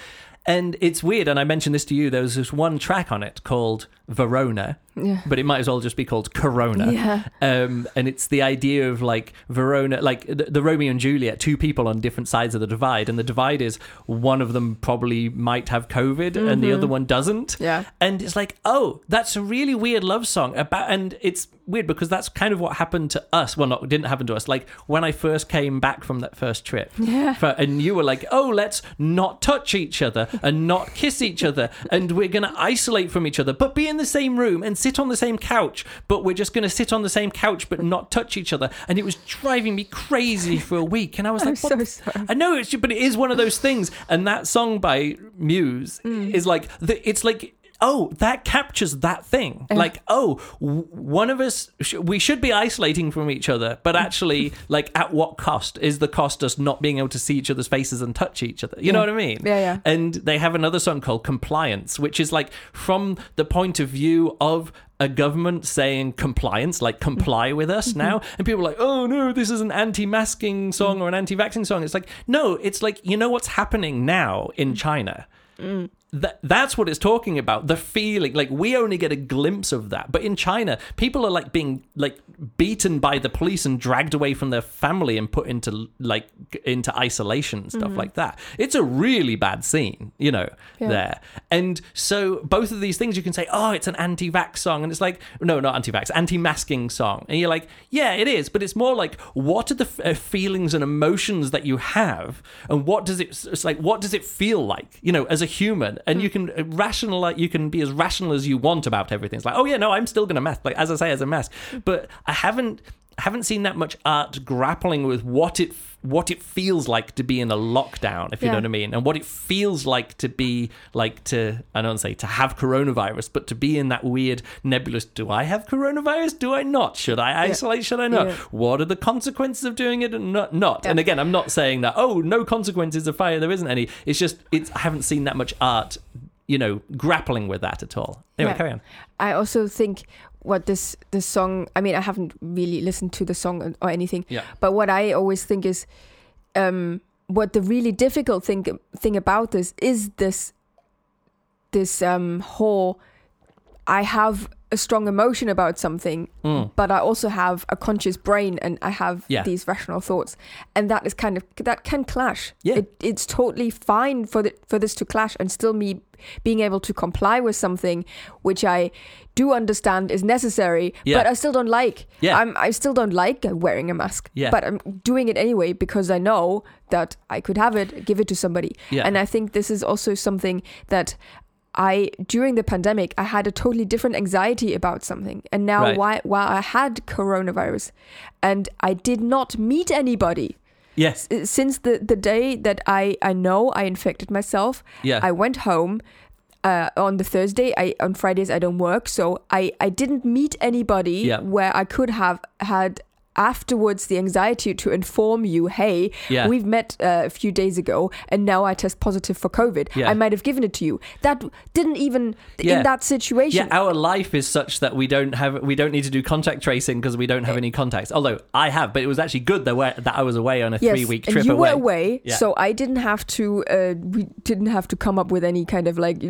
And it's weird, and I mentioned this to you. There was this one track on it called Verona, yeah but it might as well just be called Corona. yeah um, and it's the idea of like Verona, like the, the Romeo and Juliet, two people on different sides of the divide, and the divide is one of them probably might have COVID and the Mhm. other one doesn't, yeah and it's like, oh, that's a really weird love song about, and it's weird because that's kind of what happened to us. Well, not didn't happen to us. Like when I first came back from that first trip, yeah for, and you were like, "Oh, let's not touch each other and not kiss each other, and we're gonna isolate from each other, but be in the same room and sit on the same couch, but we're just gonna sit on the same couch but not touch each other." And it was driving me crazy for a week, and I was i'm like, so sorry I know it's, but it is one of those things. And that song by Muse mm. is like, the, it's like, oh, that captures that thing. Yeah. Like, oh, w- one of us, sh- we should be isolating from each other, but actually, like, at what cost? Is the cost us not being able to see each other's faces and touch each other? You know what I mean? yeah yeah And they have another song called Compliance, which is like from the point of view of a government saying compliance, like comply with us mm-hmm. now. And people are like, oh no, this is an anti masking song mm. or an anti vaccine song. It's like, no, it's like, you know what's happening now in mm. China? Mm. That, that's what it's talking about the feeling like we only get a glimpse of that. But in china people are like being like beaten by the police and dragged away from their family and put into like into isolation and stuff like that. It's a really bad scene you know Yeah. there. And so both of these things you can say oh it's an anti-vax song. And it's like no not anti-vax anti-masking song. And you're like yeah it is. But it's more like what are the f- uh, feelings and emotions that you have? And what does it it's like what does it feel like you know as a human and you can uh, rationalize you can be as rational as you want about everything. It's like oh yeah no i'm still gonna mask like as i say as a mask but i haven't I haven't seen that much art grappling with what it what it feels like to be in a lockdown, if you know what I mean, and what it feels like to be like to I don't say to have coronavirus, but to be in that weird nebulous. Do I have coronavirus? Do I not? Should I isolate? Should I not? Yeah. What are the consequences of doing it and not? Not. Yeah. And again, I'm not saying that. Oh, no consequences of fire. There isn't any. It's just it's. I haven't seen that much art. You know, grappling with that at all. Anyway, Yeah. carry on. I also think what this this song. I mean, I haven't really listened to the song or anything, Yeah. but what I always think is, um, what the really difficult thing thing about this is this this um whole. I have a strong emotion about something, Mm. but I also have a conscious brain and I have Yeah. these rational thoughts, and that is kind of that can clash. Yeah. It, it's totally fine for the, for this to clash and still me being able to comply with something which I do understand is necessary, Yeah. but I still don't like. Yeah. I'm, I still don't like wearing a mask, Yeah. but I'm doing it anyway because I know that I could have it, give it to somebody. Yeah. And I think this is also something that I during the pandemic I had a totally different anxiety about something, and now Right. while while I had coronavirus, and I did not meet anybody Yes. S- since the the day that I I know I infected myself. Yeah. I went home. Uh, on the Thursday, I on Fridays I don't work, so I I didn't meet anybody Yeah. where I could have had afterwards the anxiety to inform you, hey, Yeah. we've met uh, a few days ago and now I test positive for COVID. Yeah. I might have given it to you. That didn't even Yeah. in that situation. Yeah, our life is such that we don't have we don't need to do contact tracing because we don't have any contacts. Although I have, but it was actually good that, that I was away on a Yes, three week trip. and you away. were away, Yeah. so I didn't have to. Uh, we didn't have to come up with any kind of like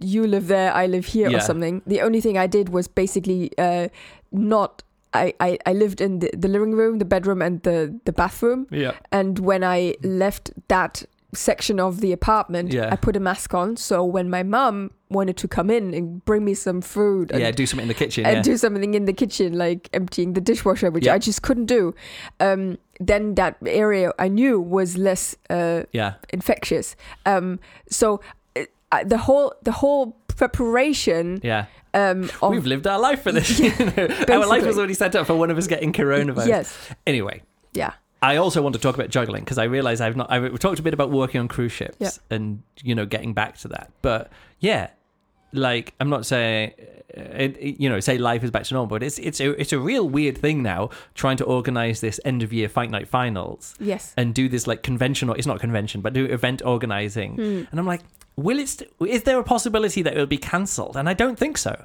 you live there, I live here, or something. The only thing I did was basically uh, not. I, I, I lived in the, the living room, the bedroom, and the, the bathroom. Yeah. And when I left that section of the apartment, Yeah. I put a mask on. So when my mum wanted to come in and bring me some food and Yeah, do something in the kitchen. and yeah. do something in the kitchen, like emptying the dishwasher, which Yeah. I just couldn't do. Um, then that area I knew was less uh, yeah. infectious. Um, so uh, I- the whole the whole preparation Yeah. um, of We've lived our life for this. you know. Our life was already set up for one of us getting coronavirus. yes, Anyway, yeah, I also want to talk about juggling because I realize I've not. I've talked a bit about working on cruise ships Yeah. and you know getting back to that. But yeah, like I'm not saying, uh, it, you know, say life is back to normal, but it's it's a it's a real weird thing now trying to organize this end of year fight night finals yes. and do this like conventional. It's not convention, but do event organizing. Hmm. And I'm like, will it? St- is there a possibility that it will be cancelled? And I don't think so.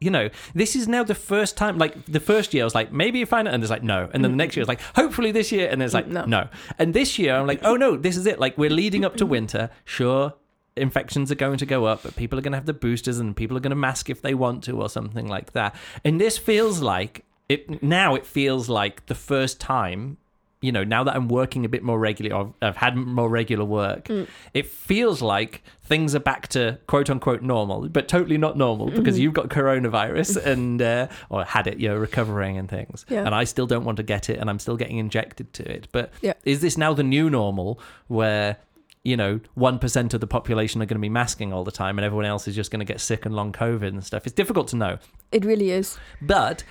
You know, this is now the first time. Like the first year, I was like, maybe you find it, and there's like, no. And then the next year, it's like, hopefully this year, and there's like, No. no. And this year, I'm like, oh no, this is it. Like we're leading up to winter. Sure, infections are going to go up, but people are going to have the boosters, and people are going to mask if they want to, or something like that. And this feels like it now. It feels like the first time you know, now that I'm working a bit more regularly, or I've had more regular work, it feels like things are back to quote unquote normal, but totally not normal because you've got coronavirus and, uh, or had it, you're recovering and things. Yeah. And I still don't want to get it and I'm still getting injected to it. But Yeah. is this now the new normal where, you know, 1% of the population are going to be masking all the time and everyone else is just going to get sick and long COVID and stuff? It's difficult to know. It really is. But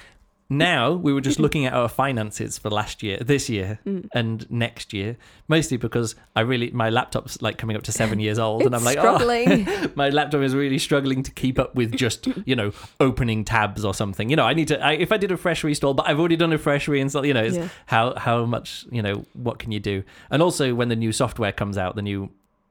now we were just looking at our finances for last year, this year, Mm. and next year, mostly because I really my laptop's like coming up to seven years old, and I'm like, struggling. oh, my laptop is really struggling to keep up with just you know opening tabs or something. You know, I need to I, if I did a fresh reinstall, but I've already done a fresh reinstall. You know, it's Yeah. how how much you know what can you do? And also when the new software comes out, the new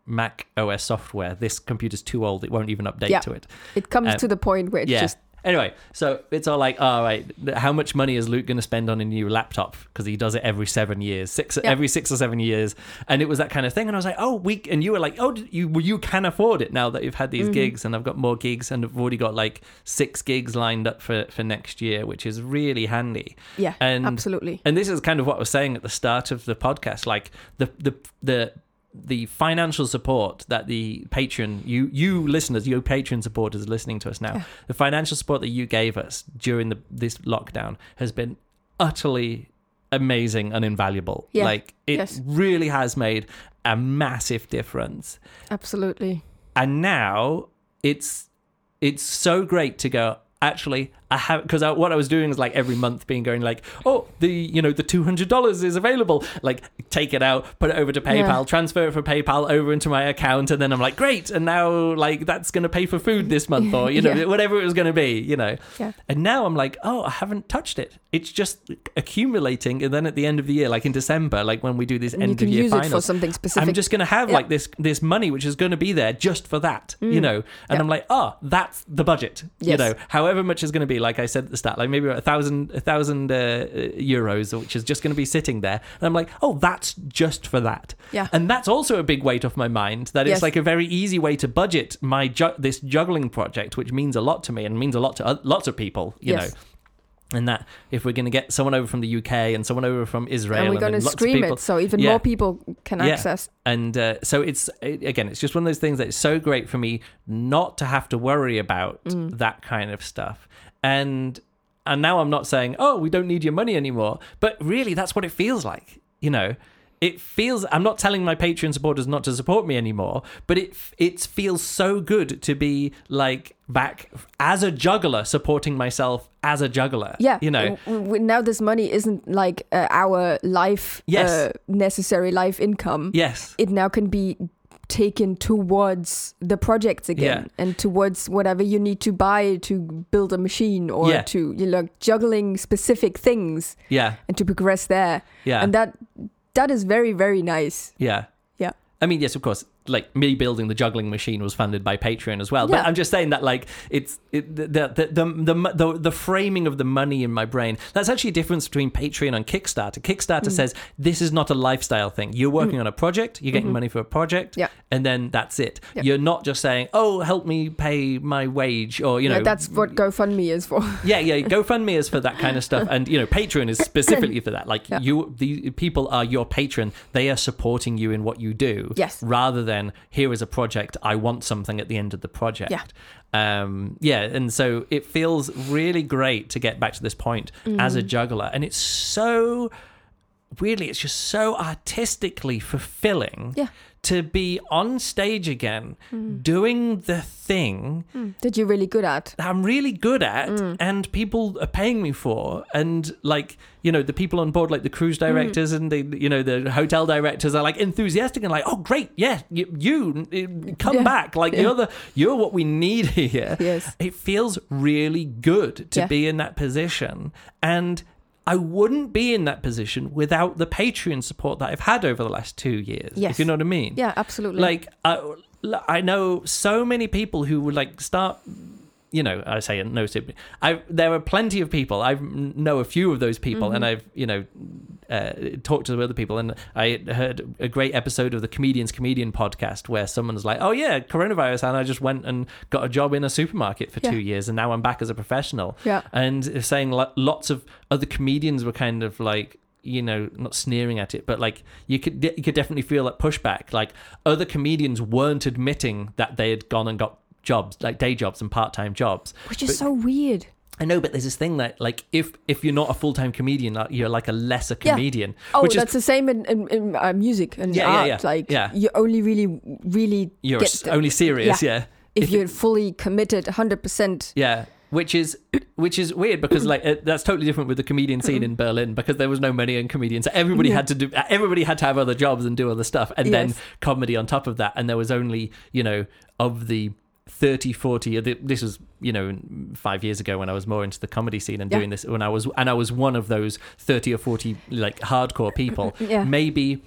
Mac OS software, this computer's too old; it won't even update Yeah. to it. It comes Um, to the point where it's yeah. just Anyway, so it's all like, all right, how much money is Luke going to spend on a new laptop? Because he does it every seven years, six Yeah. every six or seven years, and it was that kind of thing. And I was like, oh, we and you were like, oh, you you can afford it now that you've had Mm-hmm. these gigs, and I've got more gigs, and I've already got like six gigs lined up for for next year, which is really handy. yeah, And absolutely. and this is kind of what I was saying at the start of the podcast, like the the the the financial support that the patron you you listeners, your patron supporters listening to us now, Yeah. the financial support that you gave us during the this lockdown has been utterly amazing and invaluable. Yeah. Like it Yes. really has made a massive difference. Absolutely. And now it's it's so great to go actually I have because what I was doing is like every month being going like oh the you know the two hundred dollars is available like take it out put it over to PayPal Yeah. transfer it from PayPal over into my account and then I'm like great and now like that's gonna pay for food this month or you know Yeah. whatever it was gonna be you know Yeah. and now I'm like oh I haven't touched it it's just accumulating and then at the end of the year like in December like when we do this And you end of year finals for something specific. I'm just going to have like this this money which is going to be there just for that, you Mm. know. And. I'm like, oh, that's the budget, you know. However much is going to be, like I said at the start, like maybe a thousand a thousand uh, euros, which is just going to be sitting there. And I'm like, oh, that's just for that. Yeah. And that's also a big weight off my mind. That it's like a very easy way to budget my ju- this juggling project, which means a lot to me and means a lot to o- lots of people, you Yes. know. And that if we're going to get someone over from the UK and someone over from Israel, and we're going to stream people, it so even Yeah. more people can Yeah. access. and uh, so it's it, again it's just one of those things that is so great for me not to have to worry about Mm. that kind of stuff and and now i'm not saying oh we don't need your money anymore but really that's what it feels like you know it feels I'm not telling my Patreon supporters not to support me anymore, but it it feels so good to be like back as a juggler supporting myself as a juggler. Yeah, you know. now this money isn't like uh, our life Yes. uh, necessary life income. Yes. It now can be taken towards the projects again and towards whatever you need to buy to build a machine or Yeah. to you know juggling specific things Yeah. and to progress there. Yeah. And that that is very very nice. Yeah. Yeah. I mean, yes, of course. Like me building the juggling machine was funded by Patreon as well. But I'm just saying that, like, it's it, the, the, the the the the framing of the money in my brain. That's actually a difference between Patreon and Kickstarter. Kickstarter Mm. says this is not a lifestyle thing. You're working on a project. You're getting money for a project. Mm-hmm. Yeah. And then that's it. Yeah. You're not just saying, "Oh, help me pay my wage," or you know, Yeah, that's what GoFundMe is for. yeah, yeah. GoFundMe is for that kind of stuff, and you know, Patreon is specifically for that. Like Yeah. you, the people are your patron; they are supporting you in what you do. Yes. Rather than here is a project, I want something at the end of the project. Yeah. Um, yeah, and so it feels really great to get back to this point as a juggler, and it's so weirdly, it's just so artistically fulfilling. Yeah. To be on stage again, mm. doing the thing mm. that you're really good at. that I'm really good at mm. and people are paying me for and like you know the people on board like the cruise directors and the you know the hotel directors are like enthusiastic and like oh great yeah you, you come Yeah. back like Yeah. you're the you're what we need here Yes. it feels really good to Yeah. be in that position and I wouldn't be in that position without the Patreon support that I've had over the last two years. Yes. If you know what I mean. Yeah, absolutely. Like I, I know so many people who would like start. You know, I say no. I there are plenty of people. I know a few of those people, mm-hmm. and I've you know uh, talked to other people, and I heard a great episode of the Comedians Comedian podcast where someone's like, "Oh yeah, coronavirus," and I just went and got a job in a supermarket for Yeah. two years, and now I'm back as a professional. Yeah. and saying lo- lots of other comedians were kind of like you know not sneering at it but like you could you could definitely feel that pushback like other comedians weren't admitting that they had gone and got jobs like day jobs and part-time jobs which is but- so weird. I know, but there's this thing that, like, if if you're not a full time comedian, like, you're like a lesser comedian. Yeah. Oh, which that's is the same in, in, in uh, music and Yeah, yeah, art. yeah. Like, Yeah. you only really, really you're the- only serious, yeah. if, if- you're fully committed, hundred percent. Yeah, which is which is weird because like uh, that's totally different with the comedian scene in Berlin because there was no money in comedians. So everybody Yeah. had to do everybody had to have other jobs and do other stuff, and then comedy on top of that. And there was only you know of the 30 40 this was you know 5 years ago when I was more into the comedy scene and Yeah. doing this when I was and I was one of those 30 or 40 like hardcore people Yeah. maybe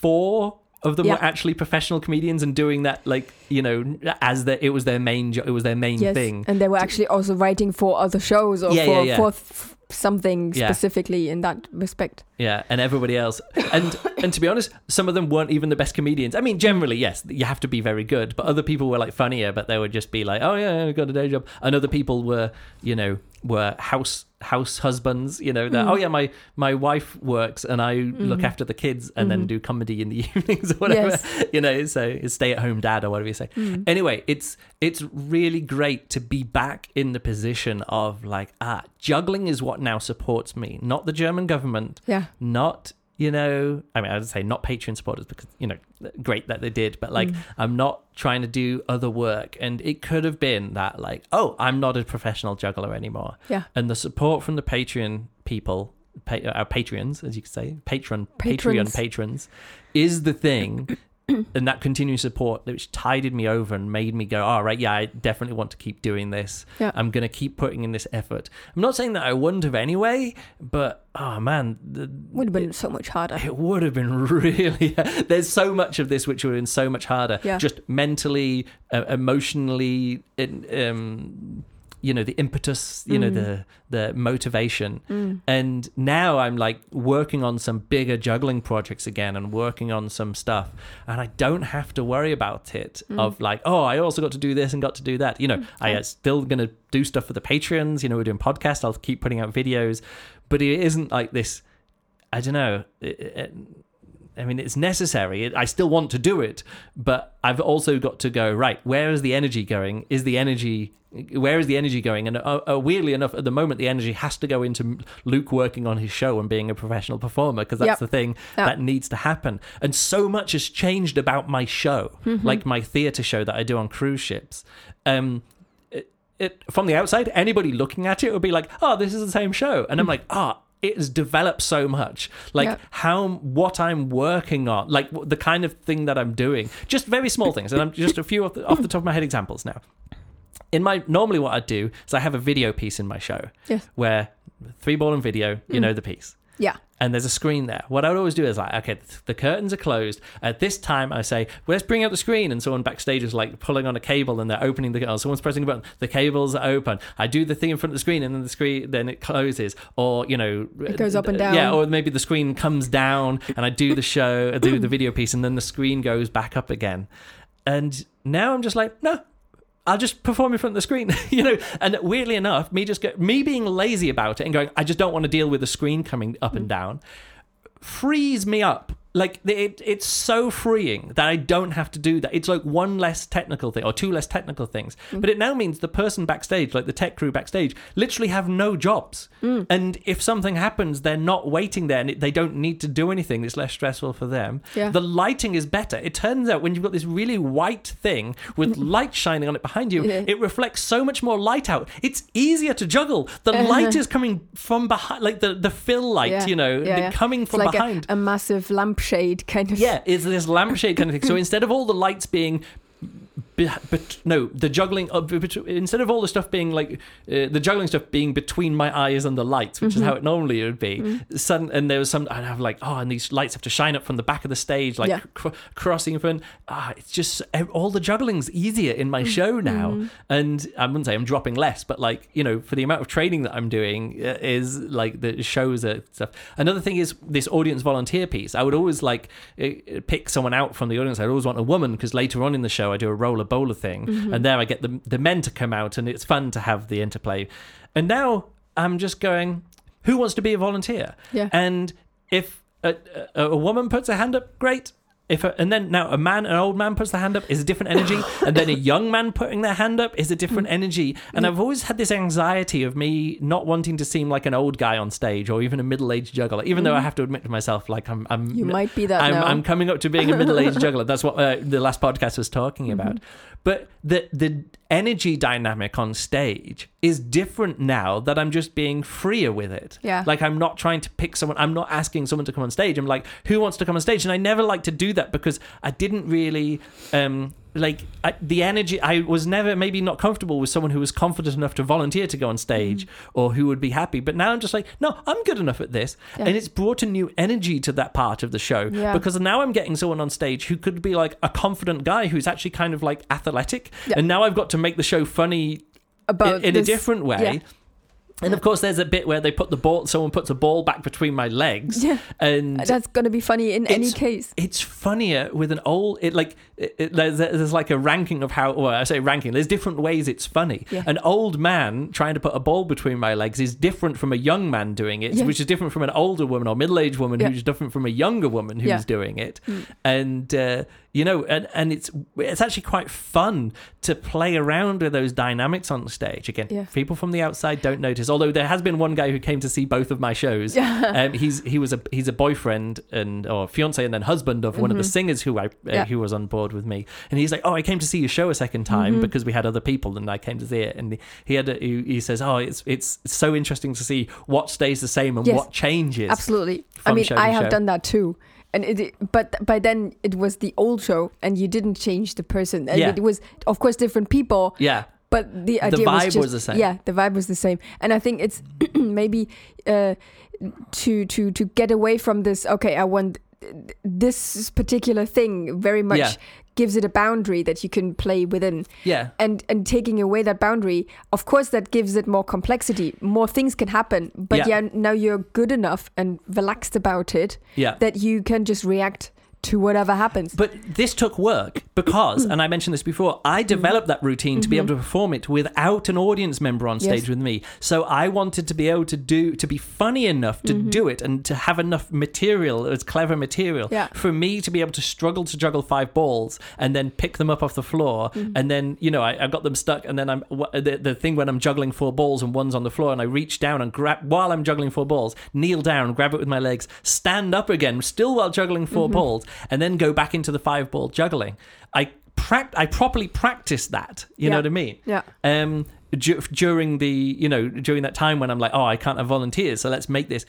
four of them Yeah. were actually professional comedians and doing that like you know as their it was their main jo- it was their main Yes, thing and they were actually also writing for other shows or Yeah, for yeah, for th- something specifically in that respect. Yeah, and everybody else, and and to be honest, some of them weren't even the best comedians. I mean, generally, yes, you have to be very good, but other people were like funnier, but they would just be like, "Oh yeah, I got a day job," and other people were, you know, were house house husbands. You know, that Mm. oh yeah, my my wife works and I look Mhm. after the kids and then Mhm. do comedy in the evenings or whatever. Yes. You know, so stay at home dad or whatever you say. Mm. Anyway, it's it's really great to be back in the position of like ah, juggling is what now supports me, not the German government Yeah. not you know i mean i would say not patreon supporters because you know great that they did but like Mm. i'm not trying to do other work and it could have been that like oh i'm not a professional juggler anymore Yeah. and the support from the patreon people pa- our patreons as you could say patron Patrons. patreon patrons is the thing and that continued support which tided me over and made me go all right yeah i definitely want to keep doing this Yeah. i'm going to keep putting in this effort i'm not saying that i wouldn't have anyway but oh man the, Would have been so much harder. it would have been really. There's so much of this which would have been so much harder. Yeah. Just mentally, uh, emotionally, in, um, you know, the impetus, you know, Mm. the the motivation. Mm. And now I'm like working on some bigger juggling projects again and working on some stuff. And I don't have to worry about it Mm. of like, oh, I also got to do this and got to do that. You know, I am still going to do stuff for the Patreons. You know, we're doing podcasts. I'll keep putting out videos. But it isn't like this, I don't know. It, it, I mean, it's necessary. I still want to do it, but I've also got to go right. Where is the energy going? Is the energy where is the energy going? And uh, uh, weirdly enough, at the moment, the energy has to go into Luke working on his show and being a professional performer because that's Yep. the thing Yep. that needs to happen. And so much has changed about my show, Mm-hmm. like my theatre show that I do on cruise ships. Um, it, it from the outside, anybody looking at it would be like, "Oh, this is the same show," and I'm like, "Ah." It has developed so much like Yeah. how what i'm working on like the kind of thing that i'm doing just very small things and i'm just a few off the, off the top of my head examples now in my normally what i do is i have a video piece in my show Yes. where three ball and video you mm. know the piece Yeah. And there's a screen there. What I would always do is like, okay, the curtains are closed. At this time, I say, well, let's bring out the screen, and someone backstage is like pulling on a cable, and they're opening the. Or someone's pressing a button. The cables are open. I do the thing in front of the screen, and then the screen then it closes, or you know, It goes up and uh, down. Yeah, or maybe the screen comes down, and I do the show, I do the video piece, and then the screen goes back up again. And now I'm just like, no, I'll just perform in front of the screen, you know. And weirdly enough, me just get me being lazy about it and going, I just don't want to deal with the screen coming up and mm. down, frees me up. Like it, it's so freeing that I don't have to do that. It's like one less technical thing or two less technical things. Mm. But it now means the person backstage, like the tech crew backstage, literally have no jobs. Mm. And if something happens, they're not waiting there and it- they don't need to do anything. It's less stressful for them. Yeah. The lighting is better. It turns out when you've got this really white thing with light shining on it behind you, Yeah. it reflects so much more light out. It's easier to juggle. The uh-huh. light is coming from behind, like the, the fill light, Yeah. you know, coming It's from like behind. A, a massive lampshade kind of. yeah, it's this lampshade kind of thing. So instead of all the lights being. But no, the juggling of instead of all the stuff being like uh, the juggling stuff being between my eyes and the lights, which is how it normally would be. Sudden, and there was some, I'd have like, oh, and these lights have to shine up from the back of the stage, like Yeah. cr- crossing in front. Ah, it's just all the juggling's easier in my show now, and I wouldn't say I'm dropping less, but like you know, for the amount of training that I'm doing, uh, is like the shows are stuff. Another thing is this audience volunteer piece. I would always like uh, pick someone out from the audience. I'd always want a woman because later on in the show I do a bowler thing, mm-hmm. and there I get the the men to come out, and it's fun to have the interplay. And now I'm just going, who wants to be a volunteer? Yeah. And if a, a, a woman puts her hand up, great. If a, and then now a man, an old man puts their hand up is a different energy, and then a young man putting their hand up is a different mm. energy. And mm. I've always had this anxiety of me not wanting to seem like an old guy on stage or even a middle-aged juggler, even though I mm. have to admit to myself like I'm, I'm You might be that I'm, now. I'm coming up to being a middle-aged juggler. That's what uh, the last podcast was talking about. Mm-hmm. But the the energy dynamic on stage is different now that I'm just being freer with it. Yeah. Like I'm not trying to pick someone. I'm not asking someone to come on stage. I'm like, who wants to come on stage? And I never like to do that because I didn't really um like I, the energy. I was never maybe not comfortable with someone who was confident enough to volunteer to go on stage mm-hmm. or who would be happy. But now I'm just like, no, I'm good enough at this, Yeah. and it's brought a new energy to that part of the show Yeah. because now I'm getting someone on stage who could be like a confident guy who's actually kind of like athletic, Yeah. and now I've got to make the show funny About in, in a different way. And of course, there's a bit where they put the ball. Someone puts a ball back between my legs, Yeah. and That's gonna be funny in any case. it's funnier with an old. It like it, it- there's, there's like a ranking of how. Well, I say ranking. There's different ways it's funny. Yeah. An old man trying to put a ball between my legs is different from a young man doing it, Yeah. which is different from an older woman or middle-aged woman Yeah. who's different from a younger woman who's doing it. Mm. And uh, you know, and and it's it's actually quite fun to play around with those dynamics on stage. Again, Yeah. people from the outside don't notice. Although there has been one guy who came to see both of my shows. Yeah. Um, he's he was a he's a boyfriend and or fiance and then husband of one of the Mhm. singers who I uh, Yeah. who was on board with me. And he's like, "Oh, I came to see your show a second time Mhm. because we had other people and I came to see it." And he had a, he, he says, "Oh, it's it's so interesting to see what stays the same and Yes. what changes." Absolutely. I mean, I have show. done that too. And it, but by then it was the old show, and you didn't change the person. And Yeah. it was, of course, different people, Yeah, but the idea was vibe just, was the same. Yeah, the vibe was the same. And I think it's maybe uh, to to to get away from this. Okay, I want this particular thing very much Yeah. Gives it a boundary that you can play within. Yeah, and and taking away that boundary of course that gives it more complexity. More things can happen but Yeah. yeah, now you're good enough and relaxed about it yeah, that you can just react to whatever happens. But this took work because, mm. and I mentioned this before, I mm. developed that routine to be able mm-hmm. to perform it without an audience member on stage Yes. with me. So I wanted to be able to do, to be funny enough to mm-hmm. do it and to have enough material, it's clever material, Yeah. for me to be able to struggle to juggle five balls and then pick them up off the floor. Mm-hmm. And then, you know, I, I got them stuck. And then I'm, the, the thing when I'm juggling four balls and one's on the floor and I reach down and grab, while I'm juggling four balls, kneel down, grab it with my legs, stand up again, still while juggling 4 balls, and then go back into the five ball juggling. I prac- I properly practiced that. You know what I mean? Yeah. Um, du- during the you know during that time when I'm like, oh, I can't have volunteers, so let's make this.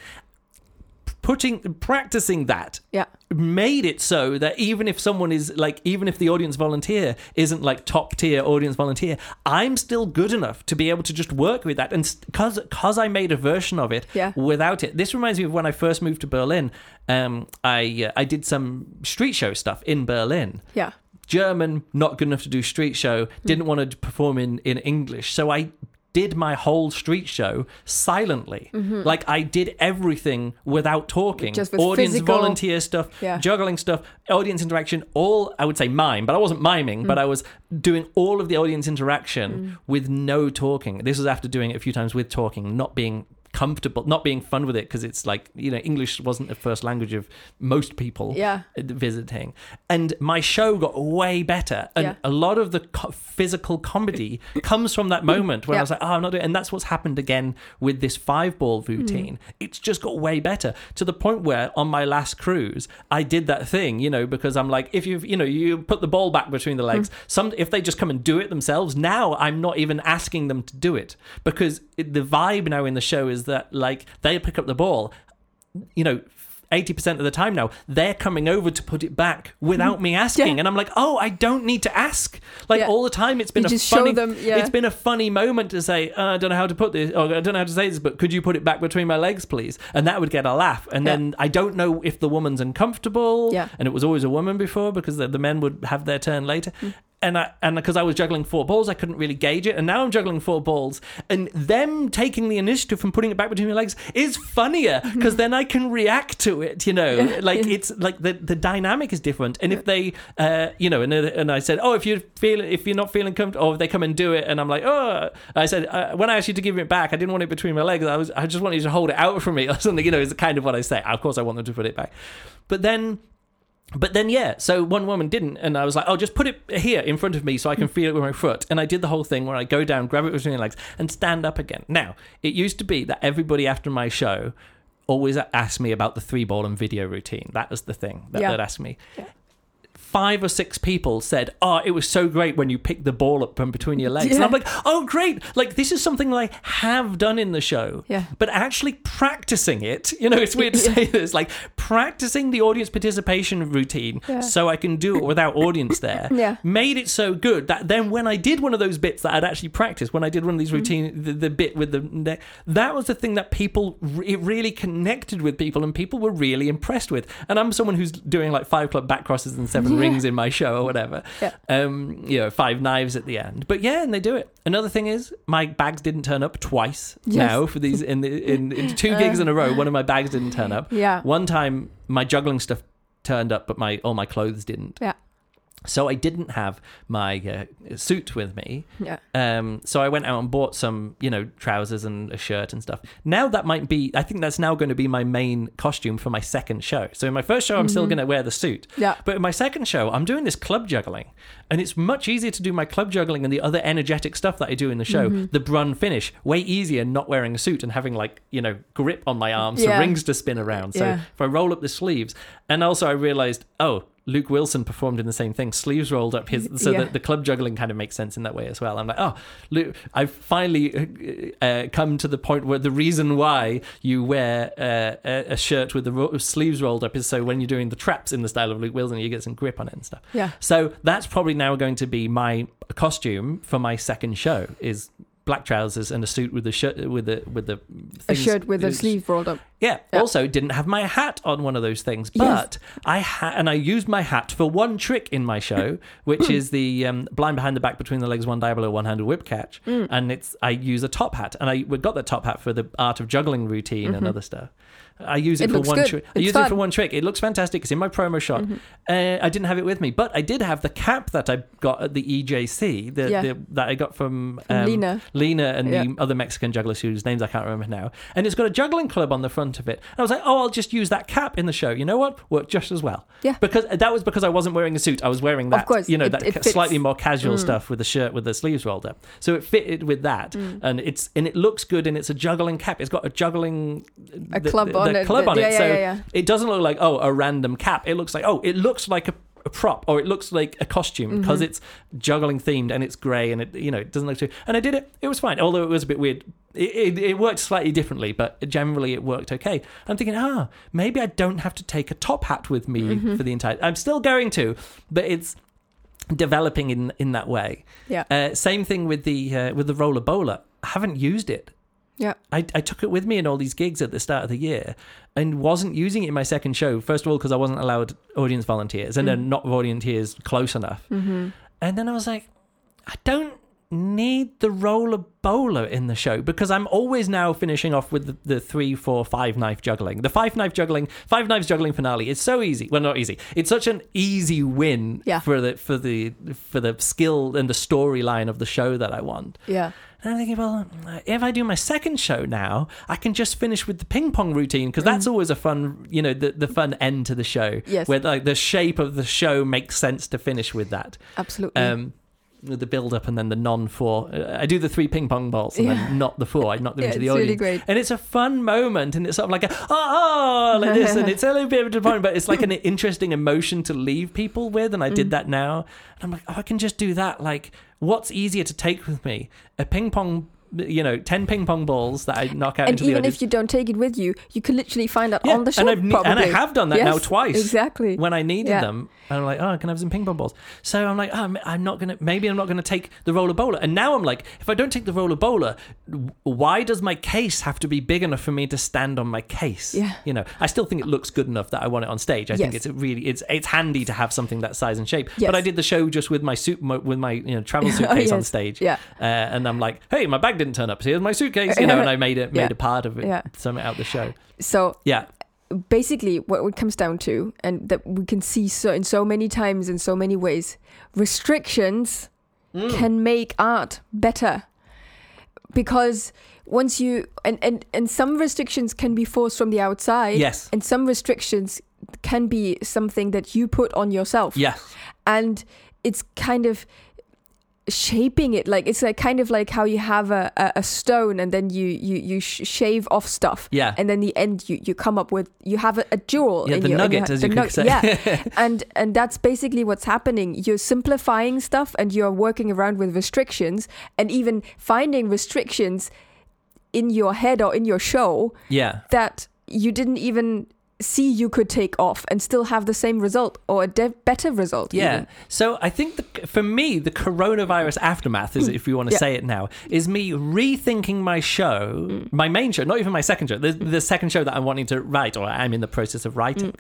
Putting practicing that Yeah. made it so that even if someone is like even if the audience volunteer isn't like top tier audience volunteer i'm still good enough to be able to just work with that and because because i made a version of it Yeah. without it this reminds me of when i first moved to berlin um i uh, i did some street show stuff in berlin Yeah. German, not good enough to do street show, didn't want to perform in, in English. So I did my whole street show silently. Mm-hmm. Like I did everything without talking. Just with Audience physical- volunteer stuff, Yeah. juggling stuff, audience interaction, all I would say mime, but I wasn't miming, mm. but I was doing all of the audience interaction mm. with no talking. This was after doing it a few times with talking, not being comfortable, not being fun with it because it's like, you know, English wasn't the first language of most people Yeah. visiting. And my show got way better. And Yeah. a lot of the co- physical comedy comes from that moment where I was like, oh, I'm not doing And that's what's happened again with this five ball hmm. routine. It's just got way better to the point where on my last cruise, I did that thing, you know, because I'm like, if you've, you know, you put the ball back between the hmm. legs, some, if they just come and do it themselves, now I'm not even asking them to do it because it, the vibe now in the show is that like they pick up the ball you know, 80% of the time now, they're coming over to put it back without me asking. Yeah. And I'm like, oh, I don't need to ask. Like Yeah. all the time, it's been You a funny, them, yeah. it's been a funny moment to say, uh, I don't know how to put this, or I don't know how to say this, but could you put it back between my legs, please? And that would get a laugh. And then I don't know if the woman's uncomfortable. Yeah. And it was always a woman before because the, the men would have their turn later. Mm. And I, and because I was juggling four balls, I couldn't really gauge it. And now I'm juggling four balls, and them taking the initiative and putting it back between my legs is funnier because then I can react to it. You know, like it's like the the dynamic is different. And if they, uh, you know, and and I said, oh, if you feel if you're not feeling comfortable, or if they come and do it, and I'm like, oh, I said uh, when I asked you to give it back, I didn't want it between my legs. I was I just wanted you to hold it out for me or something. You know, is kind of what I say. Of course, I want them to put it back, but then. But then, yeah, so one woman didn't, and I was like, oh, just put it here in front of me so I can mm. feel it with my foot. And I did the whole thing where I go down, grab it between my legs, and stand up again. Now, it used to be that everybody after my show always asked me about the three ball and video routine. That was the thing that Yeah. they'd ask me. Yeah. Five or six people said, "Oh, it was so great when you picked the ball up from between your legs." And I'm like, "Oh, great! Like this is something I have done in the show, Yeah. but actually practicing it, you know, it's weird to say this, like practicing the audience participation routine Yeah. so I can do it without audience there, Yeah. made it so good that then when I did one of those bits that I'd actually practiced, when I did one of these Mm-hmm. routine, the, the bit with the neck, that was the thing that people it really connected with people, and people were really impressed with. And I'm someone who's doing like five club back crosses and seven Yeah. Rings in my show or whatever, Yeah. um, you know, five knives at the end. But yeah, and they do it. Another thing is my bags didn't turn up twice Yes. now for these in the in, in two gigs in a row. One of my bags didn't turn up. Yeah. One time my juggling stuff turned up, but my all my clothes didn't. Yeah. So I didn't have my uh, suit with me. Yeah. Um, so I went out and bought some, you know, trousers and a shirt and stuff. Now that might be, I think that's now going to be my main costume for my second show. So in my first show, I'm still going to wear the suit. Yeah. But in my second show, I'm doing this club juggling, and it's much easier to do my club juggling and the other energetic stuff that I do in the show, Mm-hmm. the brun finish, way easier not wearing a suit and having like you know grip on my arms, Yeah. so rings to spin around. So Yeah. if I roll up the sleeves, and also I realized, oh. Luke Wilson performed in the same thing. Sleeves rolled up his, so Yeah. that the club juggling kind of makes sense in that way as well. I'm like, oh, Luke, I've finally uh, uh, come to the point where the reason why you wear uh, a, a shirt with the ro- sleeves rolled up is so when you're doing the traps in the style of Luke Wilson, you get some grip on it and stuff. Yeah. So that's probably now going to be my costume for my second show is black trousers and a suit with the shirt with the with the A shirt with a sleeve rolled up. Yeah. Yeah. Also, didn't have my hat on one of those things, Yes. but I had, and I used my hat for one trick in my show, which is the um, blind behind the back, between the legs, one diabolo, one handed whip catch, Mm. and it's I use a top hat, and I we got that top hat for the art of juggling routine and other stuff. I use it, Mm-hmm. It for one good. trick. I It's use it for. Mm-hmm. one trick. It looks fantastic. It's in my promo shot. Uh, I didn't have it with me, but I did have the cap that I got at the EJC, the, Yeah. the that I got from, From um, Lena. Lena and Yeah. the other Mexican jugglers whose names I can't remember now. And it's got a juggling club on the front of it. And I was like, oh, I'll just use that cap in the show. You know what? Worked just as well. Yeah. Because that was because I wasn't wearing a suit. I was wearing that, Of course, you know, it- that it slightly more casual Mm. stuff with the shirt with the sleeves rolled up. So it fitted with that. Mm. And it's and it looks good and it's a juggling cap. It's got a juggling A the- club the, the club The- on yeah, it. yeah, so yeah. it doesn't look like oh a random cap. It looks like oh it looks like a, a prop or it looks like a costume because Mm-hmm. it's juggling themed and it's grey and it you know it doesn't look too. And I did it. It was fine, although it was a bit weird. It, it, it worked slightly differently, but generally it worked okay. I'm thinking, ah, maybe I don't have to take a top hat with me Mm-hmm. for the entire. I'm still going to, but it's developing in in that way. Yeah. Uh, same thing with the uh, with the roller bowler. I haven't used it. Yeah. I, I took it with me in all these gigs at the start of the year and wasn't using it in my second show. First of all, because I wasn't allowed audience volunteers and then not volunteers close enough. Mm-hmm. And then I was like, I don't need the roller bowler in the show because I'm always now finishing off with the, the three, four, five knife juggling. The five knife juggling, five knives juggling finale is so easy. Well, not easy. It's such an easy win Yeah. for the for the for the skill and the storyline of the show that I want. Yeah. And I'm thinking, well, if I do my second show now, I can just finish with the ping pong routine because that's always a fun, you know, the, the fun end to the show. Yes. Where like the shape of the show makes sense to finish with that. Absolutely. Um, the build up and then the non four. Uh, I do the three ping pong balls and Yeah. then not the four. I knock them Yeah, into the it's really audience. great. And it's a fun moment and it's sort of like a, oh, oh like this. And it's a little bit of a point, but it's like an interesting emotion to leave people with. And I Mm. did that now. And I'm like, oh, I can just do that. Like, what's easier to take with me? A ping pong, you know, 10 ping pong balls that I knock out and into the even if you don't take it with you, you can literally find out Yeah, on the show. and, I've ne- and I have done that now twice Exactly. when I needed Yeah. them. And I'm like, oh, can I have some ping pong balls? So I'm like, oh, I'm not gonna. Maybe I'm not gonna take the roller bowler. And now I'm like, if I don't take the roller bowler, why does my case have to be big enough for me to stand on my case? Yeah. You know, I still think it looks good enough that I want it on stage. I think it's really, it's it's handy to have something that size and shape. Yes. But I did the show just with my suit, with my you know travel Oh, suitcase on stage. Yeah. Uh, and I'm like, hey, my bag didn't turn up. So here's my suitcase. You know, and I made it made Yeah. a part of it. Yeah. Something out the show. So Yeah. basically, what it comes down to, and that we can see so in so many times in so many ways, restrictions Mm. can make art better because once you and, and and some restrictions can be forced from the outside Yes. and some restrictions can be something that you put on yourself Yes. and it's kind of shaping it like it's like kind of like how you have a, a, stone and then you you you sh- shave off stuff Yeah. and then the end you, you come up with you have a, a jewel Yeah, in the your, nugget, as you could nug- say. yeah and and that's basically what's happening you're simplifying stuff and you're working around with restrictions and even finding restrictions in your head or in your show Yeah. that you didn't even see you could take off and still have the same result or a de- better result Yeah. even. So I think the, for me, the coronavirus aftermath is, if you want to Yeah. say it now, is me rethinking my show, Mm. my main show, not even my second show, the, the second show that I'm wanting to write or I'm in the process of writing. Mm.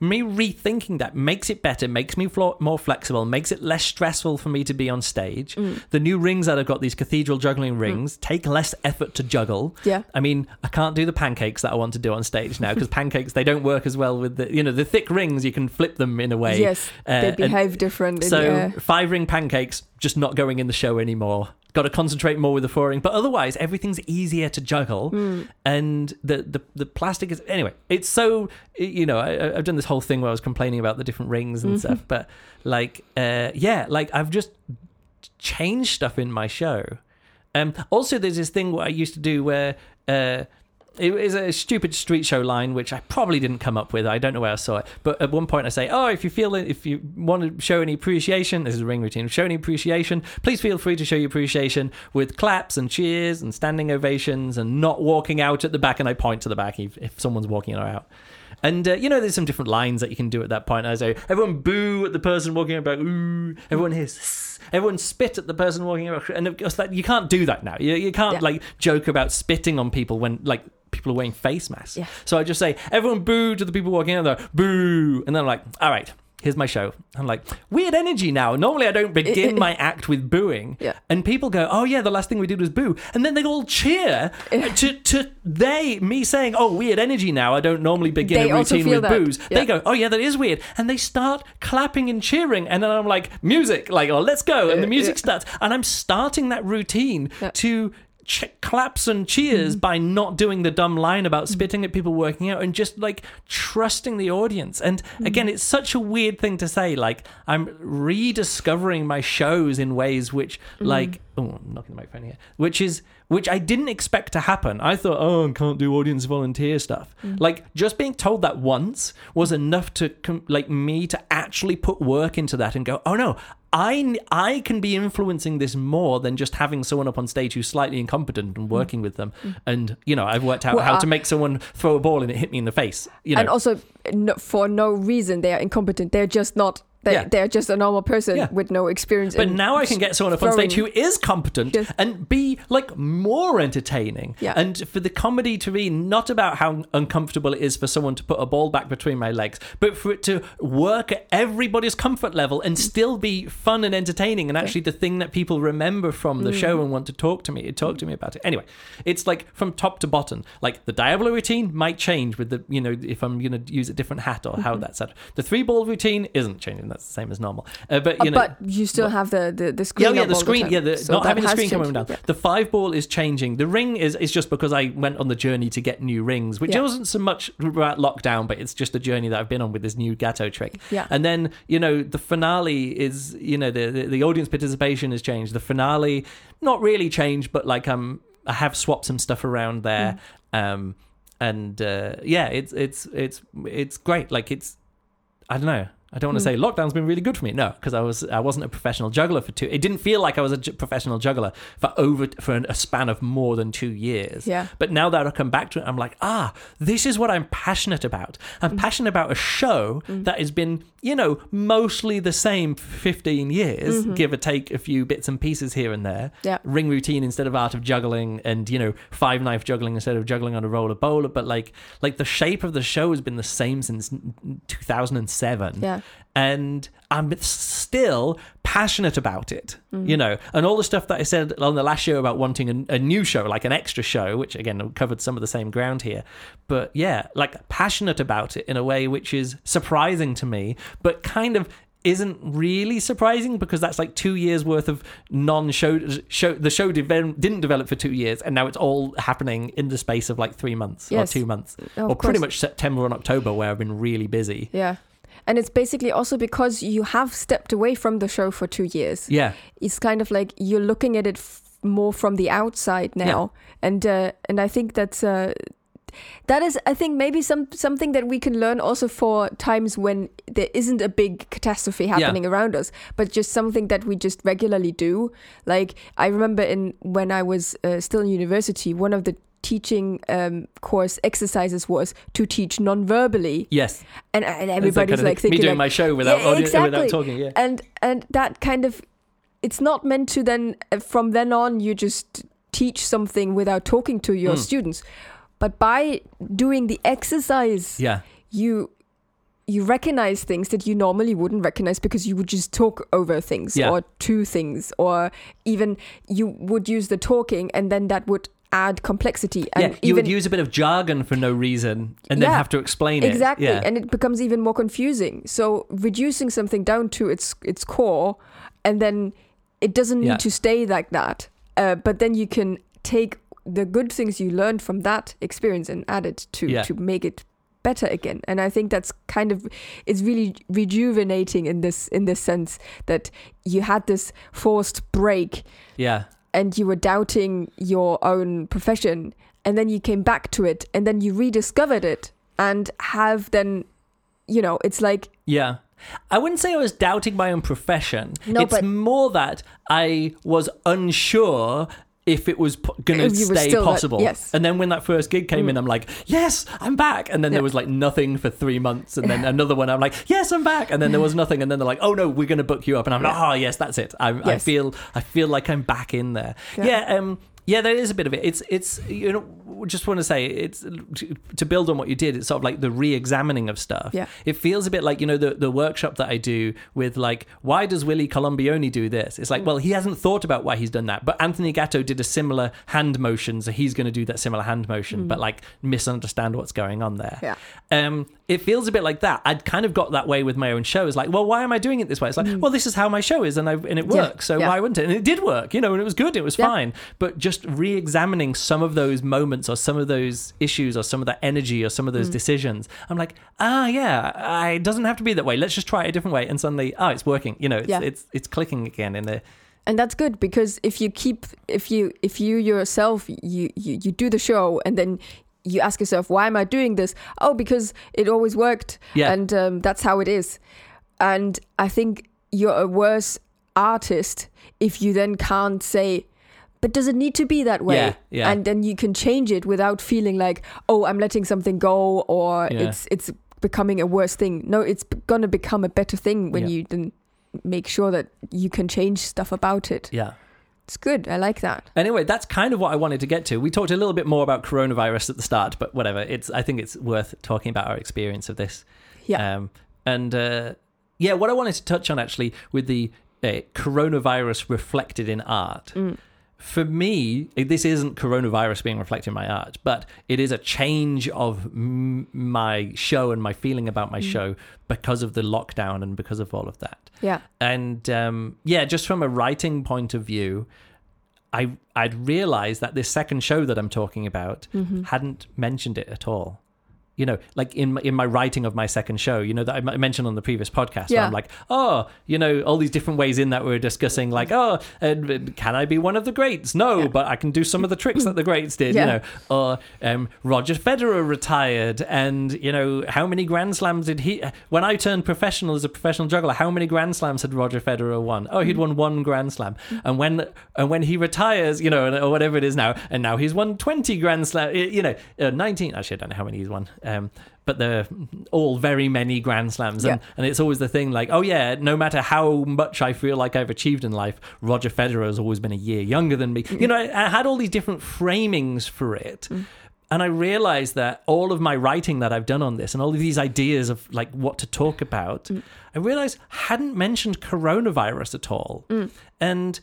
Me rethinking that makes it better, makes me flo- more flexible, makes it less stressful for me to be on stage. Mm. The new rings that I've got, these cathedral juggling rings, take less effort to juggle. Yeah. I mean, I can't do the pancakes that I want to do on stage now because pancakes they don't work as well with the you know the thick rings. You can flip them in a way. Yes, Uh, they behave different. so yeah. five ring pancakes just not going in the show anymore. Got to concentrate more with the four ring, but otherwise everything's easier to juggle. Hmm. And the, the the plastic is anyway. It's so you know I, I've done this whole thing where I was complaining about the different rings and Mm-hmm. stuff, but like uh, yeah, like I've just changed stuff in my show. Um, also, there's this thing what I used to do where uh, it is a stupid street show line, which I probably didn't come up with. I don't know where I saw it, but at one point I say, "Oh, if you feel it, if you want to show any appreciation, this is a ring routine. Show any appreciation, please feel free to show your appreciation with claps and cheers and standing ovations and not walking out at the back." And I point to the back if, if someone's walking out. And uh, you know, there's some different lines that you can do at that point. I say, everyone boo at the person walking about, ooh. Everyone hiss. Everyone spit at the person walking about, and of course, like you can't do that now. You, you can't Yeah. like joke about spitting on people when like people are wearing face masks. Yeah. So I just say, everyone boo to the people walking out there, boo. And then I'm like, all right, here's my show. I'm like, weird energy now. Normally I don't begin my act with booing. Yeah. And people go, oh yeah, the last thing we did was boo. And then they all cheer to, to they, me saying, oh, weird energy now. I don't normally begin They a routine with that. boos. Yeah. They go, oh yeah, that is weird. And they start clapping and cheering. And then I'm like, music, like, oh, let's go. And the music yeah. starts. And I'm starting that routine to ch- claps and cheers Mm-hmm. by not doing the dumb line about spitting at people working out and just like trusting the audience. And Mm-hmm. again, it's such a weird thing to say. Like, I'm rediscovering my shows in ways which, Mm-hmm. like, oh, I'm knocking the microphone here, which is which I didn't expect to happen. I thought, oh, I can't do audience volunteer stuff. Mm. Like, just being told that once was enough to, com- like, me to actually put work into that and go, oh no, I, I can be influencing this more than just having someone up on stage who's slightly incompetent and working with them. And, you know, I've worked out Mm. Well, how uh, to make someone throw a ball and it hit me in the face. You know, and also no, for no reason they are incompetent. They're just not. They, Yeah. They're just a normal person Yeah. with no experience. But now I can get someone up on stage who is competent Yes. and be like more entertaining. Yeah. And for the comedy to be not about how uncomfortable it is for someone to put a ball back between my legs, but for it to work at everybody's comfort level and still be fun and entertaining and actually the thing that people remember from Mm. the show and want to talk to me, talk to me about it. Anyway, it's like from top to bottom. Like the diabolo routine might change with the, you know, if I'm going to use a different hat or Mm-hmm. how that's set. The three ball routine isn't changing. That's the same as normal. Uh, but, Uh, you know, but you still have the the, the screen. yeah, yeah, the screen. time. yeah, the, So not having the screen coming down. Yeah. The five ball is changing. The ring is is just because I went on the journey to get new rings, which Yeah. wasn't so much about lockdown, but it's just a journey that I've been on with this new Gatto trick. Yeah. And then you know the finale is you know the the, the audience participation has changed. The finale not really changed, but like um I have swapped some stuff around there. Mm. Um and uh, yeah, it's it's it's it's great. Like it's I don't know. I don't want to Hmm. say lockdown's been really good for me. No, because I was I wasn't a professional juggler for two. It didn't feel like I was a j- professional juggler for over for an, a span of more than two years. Yeah. But now that I come back to it, I'm like, ah, this is what I'm passionate about. I'm Mm. passionate about a show that has been, you know, mostly the same for 15 years, give or take a few bits and pieces here and there. Mm-hmm. Yeah. Ring routine instead of art of juggling, and you know, five knife juggling instead of juggling on a roller bowler. But like, like the shape of the show has been the same since 2007 Yeah. and I'm still passionate about it, Mm. you know. And all the stuff that I said on the last show about wanting a, a new show, like an extra show, which again covered some of the same ground here. But yeah, like passionate about it in a way which is surprising to me, but kind of isn't really surprising because that's like two years worth of non-show show the show devel- didn't develop for two years and now it's all happening in the space of like three months Yes. or two months Of or pretty much september and october where i've been really busy Yeah. And it's basically also because you have stepped away from the show for two years. yeah It's kind of like you're looking at it f- more from the outside now, and uh, and I think that's uh, that is I think maybe some something that we can learn also for times when there isn't a big catastrophe happening around us, but just something that we just regularly do. Like I remember in when I was uh, still in university, one of the teaching um, course exercises was to teach non-verbally yes and, and everybody's kind of like thinking me doing like, my show without, Yeah, audience, exactly. without talking. Yeah, and and that kind of it's not meant to then uh, from then on you just teach something without talking to your Mm. students but by doing the exercise yeah, you you recognize things that you normally wouldn't recognize because you would just talk over things Yeah. or to things or even you would use the talking and then that would add complexity and yeah. You even would use a bit of jargon for no reason and then Yeah, have to explain it. exactly Yeah. and it becomes even more confusing so reducing something down to its its core and then it doesn't need to stay like that uh, but then you can take the good things you learned from that experience and add it to to make it better again and i think that's kind of it's really rejuvenating in this in this sense that you had this forced break yeah, and you were doubting your own profession and then you came back to it and then you rediscovered it and have then you know it's like yeah. I wouldn't say I was doubting my own profession. No, it's but- more that I was unsure if it was p- going to If you stay still that- possible. yes. And then when that first gig came in, I'm like, yes, I'm back. And then Yeah. there was like nothing for three months. And then another one, I'm like, yes, I'm back. And then there was nothing. And then they're like, oh no, we're going to book you up. And I'm like, oh yes, that's it. I, I feel, I feel like I'm back in there. Yeah. Yeah. um, Yeah, there is a bit of it. It's it's you know just want to say it's to build on what you did. It's sort of like the re-examining of stuff. Yeah. it feels a bit like you know the the workshop that I do with like why does Willie Colombioni do this? It's like well he hasn't thought about why he's done that, but Anthony Gatto did a similar hand motion, so he's going to do that similar hand motion, but like misunderstand what's going on there. Yeah. Um, it feels a bit like that. I'd kind of got that way with my own show. It's like, well, why am I doing it this way? It's like, well, this is how my show is, and I and it Yeah, works. So yeah. why wouldn't it? And it did work, you know, and it was good. It was Yeah. fine. But just re-examining some of those moments or some of those issues or some of that energy or some of Mm. those decisions, I'm like, ah, yeah, I, it doesn't have to be that way. Let's just try it a different way. And suddenly, oh, it's working. You know, it's it's it's clicking again in the and that's good because if you keep if you if you yourself you you, you do the show and then you ask yourself why am i doing this oh because it always worked Yeah. and um, that's how it is and i think you're a worse artist if you then can't say but does it need to be that way Yeah, yeah. and then you can change it without feeling like oh i'm letting something go or Yeah. it's it's becoming a worse thing no it's going to become a better thing when Yeah. you then make sure that you can change stuff about it yeah. It's good. I like that. Anyway, that's kind of what I wanted to get to. We talked a little bit more about coronavirus at the start, but whatever. It's I think it's worth talking about our experience of this. Yeah. Um, and uh, yeah, what I wanted to touch on actually with the uh, coronavirus reflected in art. For me, this isn't coronavirus being reflected in my art, but it is a change of m- my show and my feeling about my show because of the lockdown and because of all of that Yeah. and um, yeah, just from a writing point of view, I I'd realized that this second show that I'm talking about Mm-hmm. hadn't mentioned it at all. You know, like in my, in my writing of my second show, you know that I mentioned on the previous podcast. Where Yeah. I'm like, oh, you know, all these different ways in that we're discussing, like, oh, uh, can I be one of the greats? No, Yeah. but I can do some of the tricks that the greats did. Yeah. You know, or um, Roger Federer retired, and you know how many Grand Slams did he? When I turned professional as a professional juggler, how many Grand Slams had Roger Federer won? Oh, he'd won one Grand Slam, and when and when he retires, you know, or whatever it is now, and now he's won twenty Grand Slam, you know, uh, nineteen. Actually, I don't know how many he's won. Um, but they're all very many Grand Slams, and, Yeah. and it's always the thing like, oh yeah, no matter how much I feel like I've achieved in life, Roger Federer has always been a year younger than me. Mm. You know, I, I had all these different framings for it. Mm. And I realized that all of my writing that I've done on this and all of these ideas of like what to talk about, mm. I realized hadn't mentioned coronavirus at all. And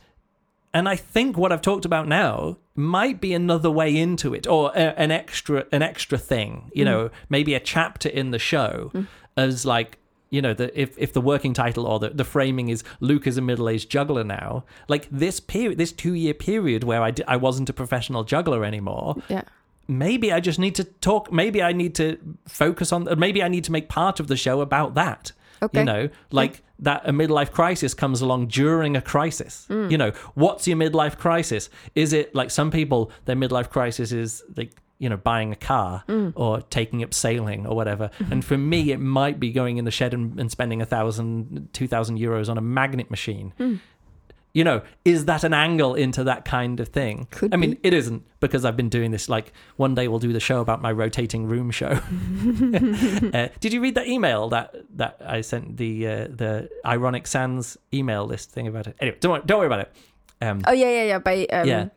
and I think what I've talked about now might be another way into it, or a, an extra an extra thing. You mm. know, maybe a chapter in the show mm. as like you know the if if the working title or the, the framing is Luke is a middle aged juggler now. Like this period, this two year period where I I wasn't a professional juggler anymore Yeah. maybe I just need to talk. Maybe I need to focus on. Maybe I need to make part of the show about that. Okay. You know, like that a midlife crisis comes along during a crisis. Mm. You know, what's your midlife crisis? Is it like some people, their midlife crisis is like, you know, buying a car Mm. or taking up sailing or whatever. Mm-hmm. And for me, it might be going in the shed and, and spending a thousand, two thousand euros on a magnet machine. Mm. You know, is that an angle into that kind of thing? Could I mean, be. it isn't because I've been doing this. Like one day we'll do the show about my rotating room show. uh, did you read that email that that I sent the uh, the Ironic Sans email list thing about it? Anyway, don't worry, don't worry about it. Um, Oh yeah, yeah, yeah. By um, Yeah.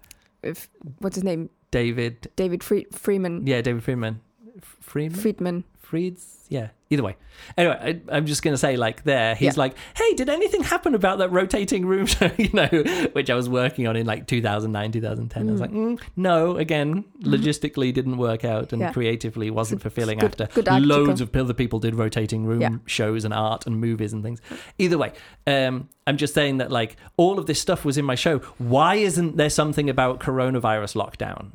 if, what's his name? David, David Fre- Freeman. yeah, David Freeman, Freeman, Friedman. Freeds, yeah. Either way. Anyway, I, I'm just going to say, like, there, he's Yeah. like, hey, did anything happen about that rotating room show, you know, which I was working on in like 2009, 2010. I was like, mm, no, again, logistically didn't work out and Yeah. creatively wasn't fulfilling good- after good loads of other people did rotating room Yeah. shows and art and movies and things. Either way, um, I'm just saying that, like, all of this stuff was in my show. Why isn't there something about coronavirus lockdown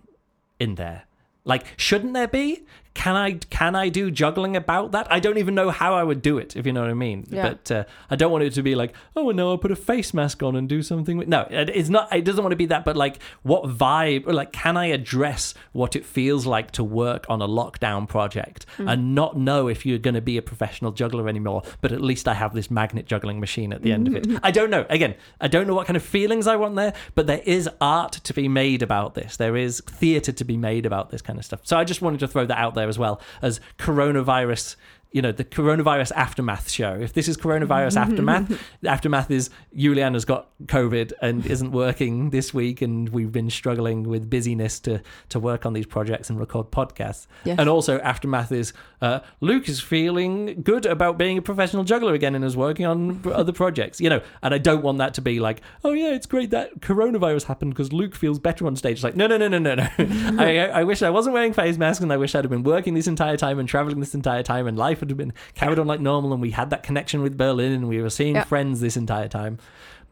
in there? Like, shouldn't there be? Can I can I do juggling about that? I don't even know how I would do it, if you know what I mean. Yeah. But uh, I don't want it to be like, oh no, I'll put a face mask on and do something. With... No, it- it's not. It doesn't want to be that. But like, what vibe? Or like, can I address what it feels like to work on a lockdown project and not know if you're going to be a professional juggler anymore? But at least I have this magnet juggling machine at the end of it. I don't know. Again, I don't know what kind of feelings I want there, but there is art to be made about this. There is theatre to be made about this kind of stuff. So I just wanted to throw that out there as well as coronavirus you know, the coronavirus aftermath show. If this is coronavirus aftermath, aftermath is Juliana's got COVID and isn't working this week, and we've been struggling with busyness to to work on these projects and record podcasts. Yes. And also aftermath is uh, Luke is feeling good about being a professional juggler again and is working on other projects. You know, and I don't want that to be like, oh yeah, it's great that coronavirus happened because Luke feels better on stage. It's like, no, no, no, no, no, no. I, I wish I wasn't wearing face masks, and I wish I'd have been working this entire time and traveling this entire time, and life would have been carried on like normal, and we had that connection with Berlin, and we were seeing Yeah. friends this entire time.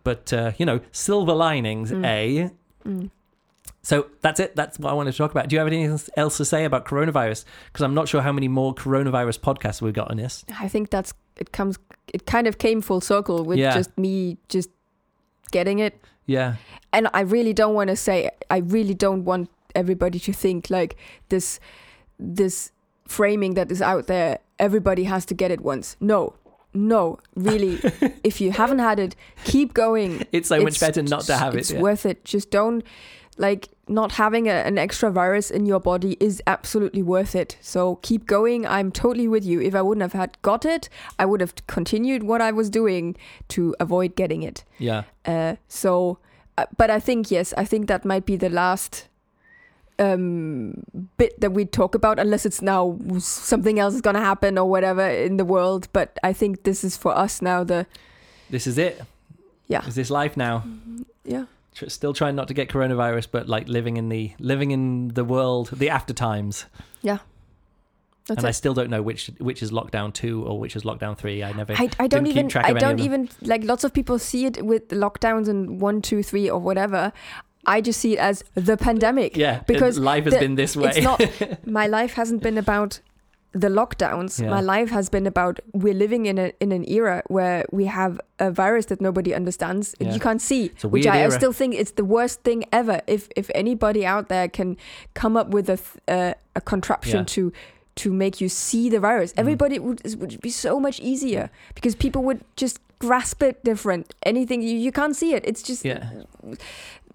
But uh, you know, silver linings, Mm. a. Mm. So that's it. That's what I wanted to talk about. Do you have anything else to say about coronavirus? Because I'm not sure how many more coronavirus podcasts we've got on this. I think that's it comes it kind of came full circle with Yeah. just me just getting it. Yeah, And I really don't want to say I really don't want everybody to think like this this framing that is out there everybody has to get it once. No. No, really. if you haven't had it, keep going. it's so much better not to have it. It's yeah. worth it. Just don't like not having a, an extra virus in your body is absolutely worth it. So keep going. I'm totally with you. If I wouldn't have had got it, I would have continued what I was doing to avoid getting it. yeah. Uh, so, uh, but I think yes, I think that might be the last um, bit that we talk about, unless it's now something else is gonna happen or whatever in the world. But I think this is for us now. The This is it. yeah, Is this life now? yeah. Tr- Still trying not to get coronavirus, but like living in the living in the world, the after times. That's and I still don't know which which is lockdown two or which is lockdown three. I never. I, I don't even I don't even like lots of people see it with lockdowns and one two three or whatever. I just see it as the pandemic. yeah, because life has the- been this way. It's not my life hasn't been about the lockdowns. Yeah. My life has been about we're living in a in an era where we have a virus that nobody understands. Yeah. You can't see, It's a which weird I, I still think it's the worst thing ever. If if anybody out there can come up with a th- uh, a contraption Yeah. to to make you see the virus, Mm. everybody would would be so much easier because people would just grasp it different. Anything you, you can't see it. It's just yeah,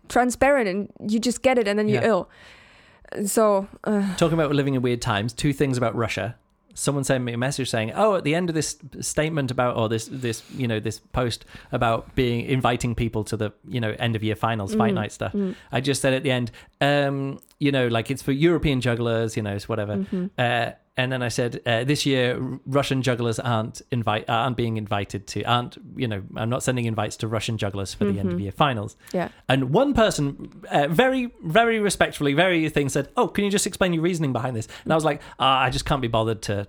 transparent and you just get it and then you're Yeah. ill. So uh, talking about living in weird times. Two things about Russia. Someone sent me a message saying, "Oh, at the end of this statement about, or this this you know this post about being inviting people to the you know end of year finals fight Mm. night stuff." mm, I just said at the end, um, you know, like it's for European jugglers, you know, it's whatever. mhm. Uh, and then I said, uh, this year Russian jugglers aren't invite aren't being invited to aren't you know I'm not sending invites to Russian jugglers for the end of Mhm. year finals. Yeah. And one person, uh, very very respectfully, very thing said, oh, can you just explain your reasoning behind this? And I was like, ah, I just can't be bothered to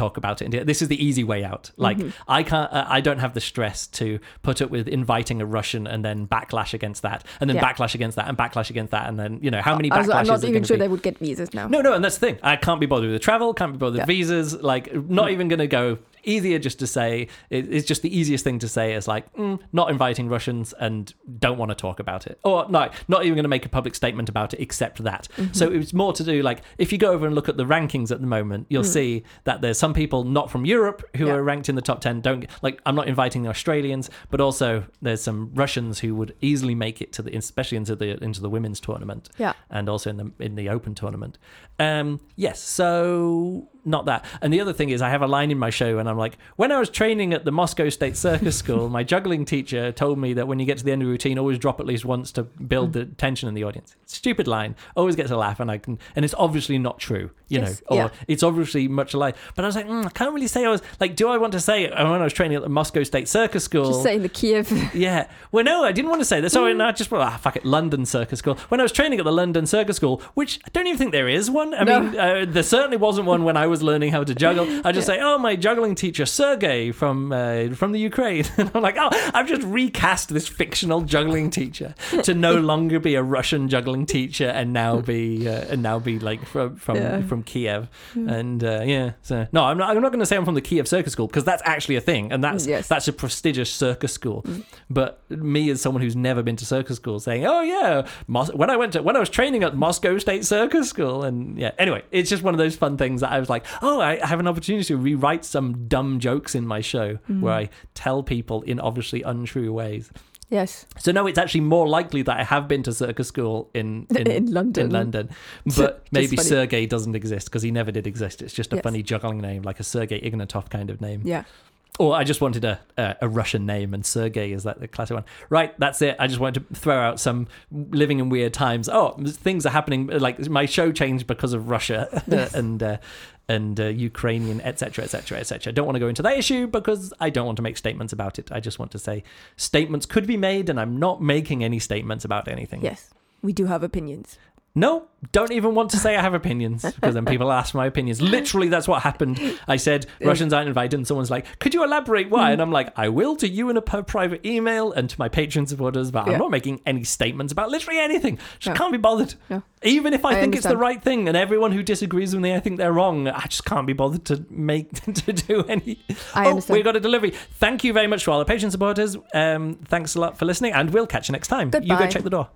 talk about it. This is the easy way out. Like Mhm. I can't, uh, I don't have the stress to put up with inviting a Russian and then backlash against that, and then Yeah. backlash against that, and backlash against that, and then you know how many backlashes I'm not even sure be? they would get visas now. No, no, and that's the thing. I can't be bothered with the travel, can't be bothered with Yeah. visas. Like, not even going to go. Easier just to say. It's just the easiest thing to say is like, mm, not inviting Russians and don't want to talk about it, or no, not even going to make a public statement about it, except that. Mm-hmm. So it's more to do like if you go over and look at the rankings at the moment, you'll Mm. see that there's some people not from Europe who Yeah. are ranked in the top ten. Don't like I'm not inviting the Australians, but also there's some Russians who would easily make it to the, especially into the into the women's tournament Yeah. and also in the in the open tournament. Um, yes, so not that. And the other thing is, I have a line in my show, and I'm like, when I was training at the Moscow State Circus School, my juggling teacher told me that when you get to the end of the routine, always drop at least once to build hmm. the tension in the audience. Stupid line, always gets a laugh, and I can, and it's obviously not true, you Yes, know, or yeah. it's obviously much a lie. But I was like, mm, I can't really say I was like, do I want to say uh, when I was training at the Moscow State Circus School? Just saying the Kiev. Yeah. Well, no, I didn't want to say that. So I I just, well, ah, fuck it, London Circus School. When I was training at the London Circus School, which I don't even think there is one. I No. mean, uh, there certainly wasn't one when I was learning how to juggle. I just say, oh, my juggling teacher, Sergey from uh, from the Ukraine. And I'm like, oh, I've just recast this fictional juggling teacher to no longer be a Russian juggling teacher and now be uh, and now be like from from, Yeah. from Kiev. Hmm. And uh, yeah, so no, I'm not. I'm not going to say I'm from the Kiev Circus School because that's actually a thing, and that's Yes. that's a prestigious circus school. Hmm. But me as someone who's never been to circus school saying, "Oh yeah, Mos- when I went to when I was training at Moscow State Circus School," and yeah, anyway, it's just one of those fun things that I was like, "Oh, I have an opportunity to rewrite some dumb jokes in my show hmm. where I tell people in obviously untrue ways." Yes. So no, it's actually more likely that I have been to circus school in in, In London. in London, but maybe funny. Sergey doesn't exist because he never did exist. It's just a Yes. funny juggling name, like a Sergey Ignatov kind of name. Yeah. Or I just wanted a, a a Russian name, and Sergey is like the classic one. Right, that's it. I just wanted to throw out some living in weird times. Oh, things are happening. Like my show changed because of Russia and uh, and uh, Ukrainian, etc., etc., etc. Don't want to go into that issue because I don't want to make statements about it. I just want to say statements could be made, and I'm not making any statements about anything. Yes. We do have opinions. No, don't even want to say I have opinions because then people ask my opinions. Literally, that's what happened. I said Russians aren't invited, and someone's like, "Could you elaborate why?" And I'm like, "I will to you in a private email and to my Patreon supporters, but Yeah. I'm not making any statements about literally anything. Just No. can't be bothered. No. Even if I, I think it's the right thing, and everyone who disagrees with me, I think they're wrong. I just can't be bothered to make to do any. I oh, understand. we got a delivery. Thank you very much to all the Patreon supporters. Um, thanks a lot for listening, and we'll catch you next time. You go check the door.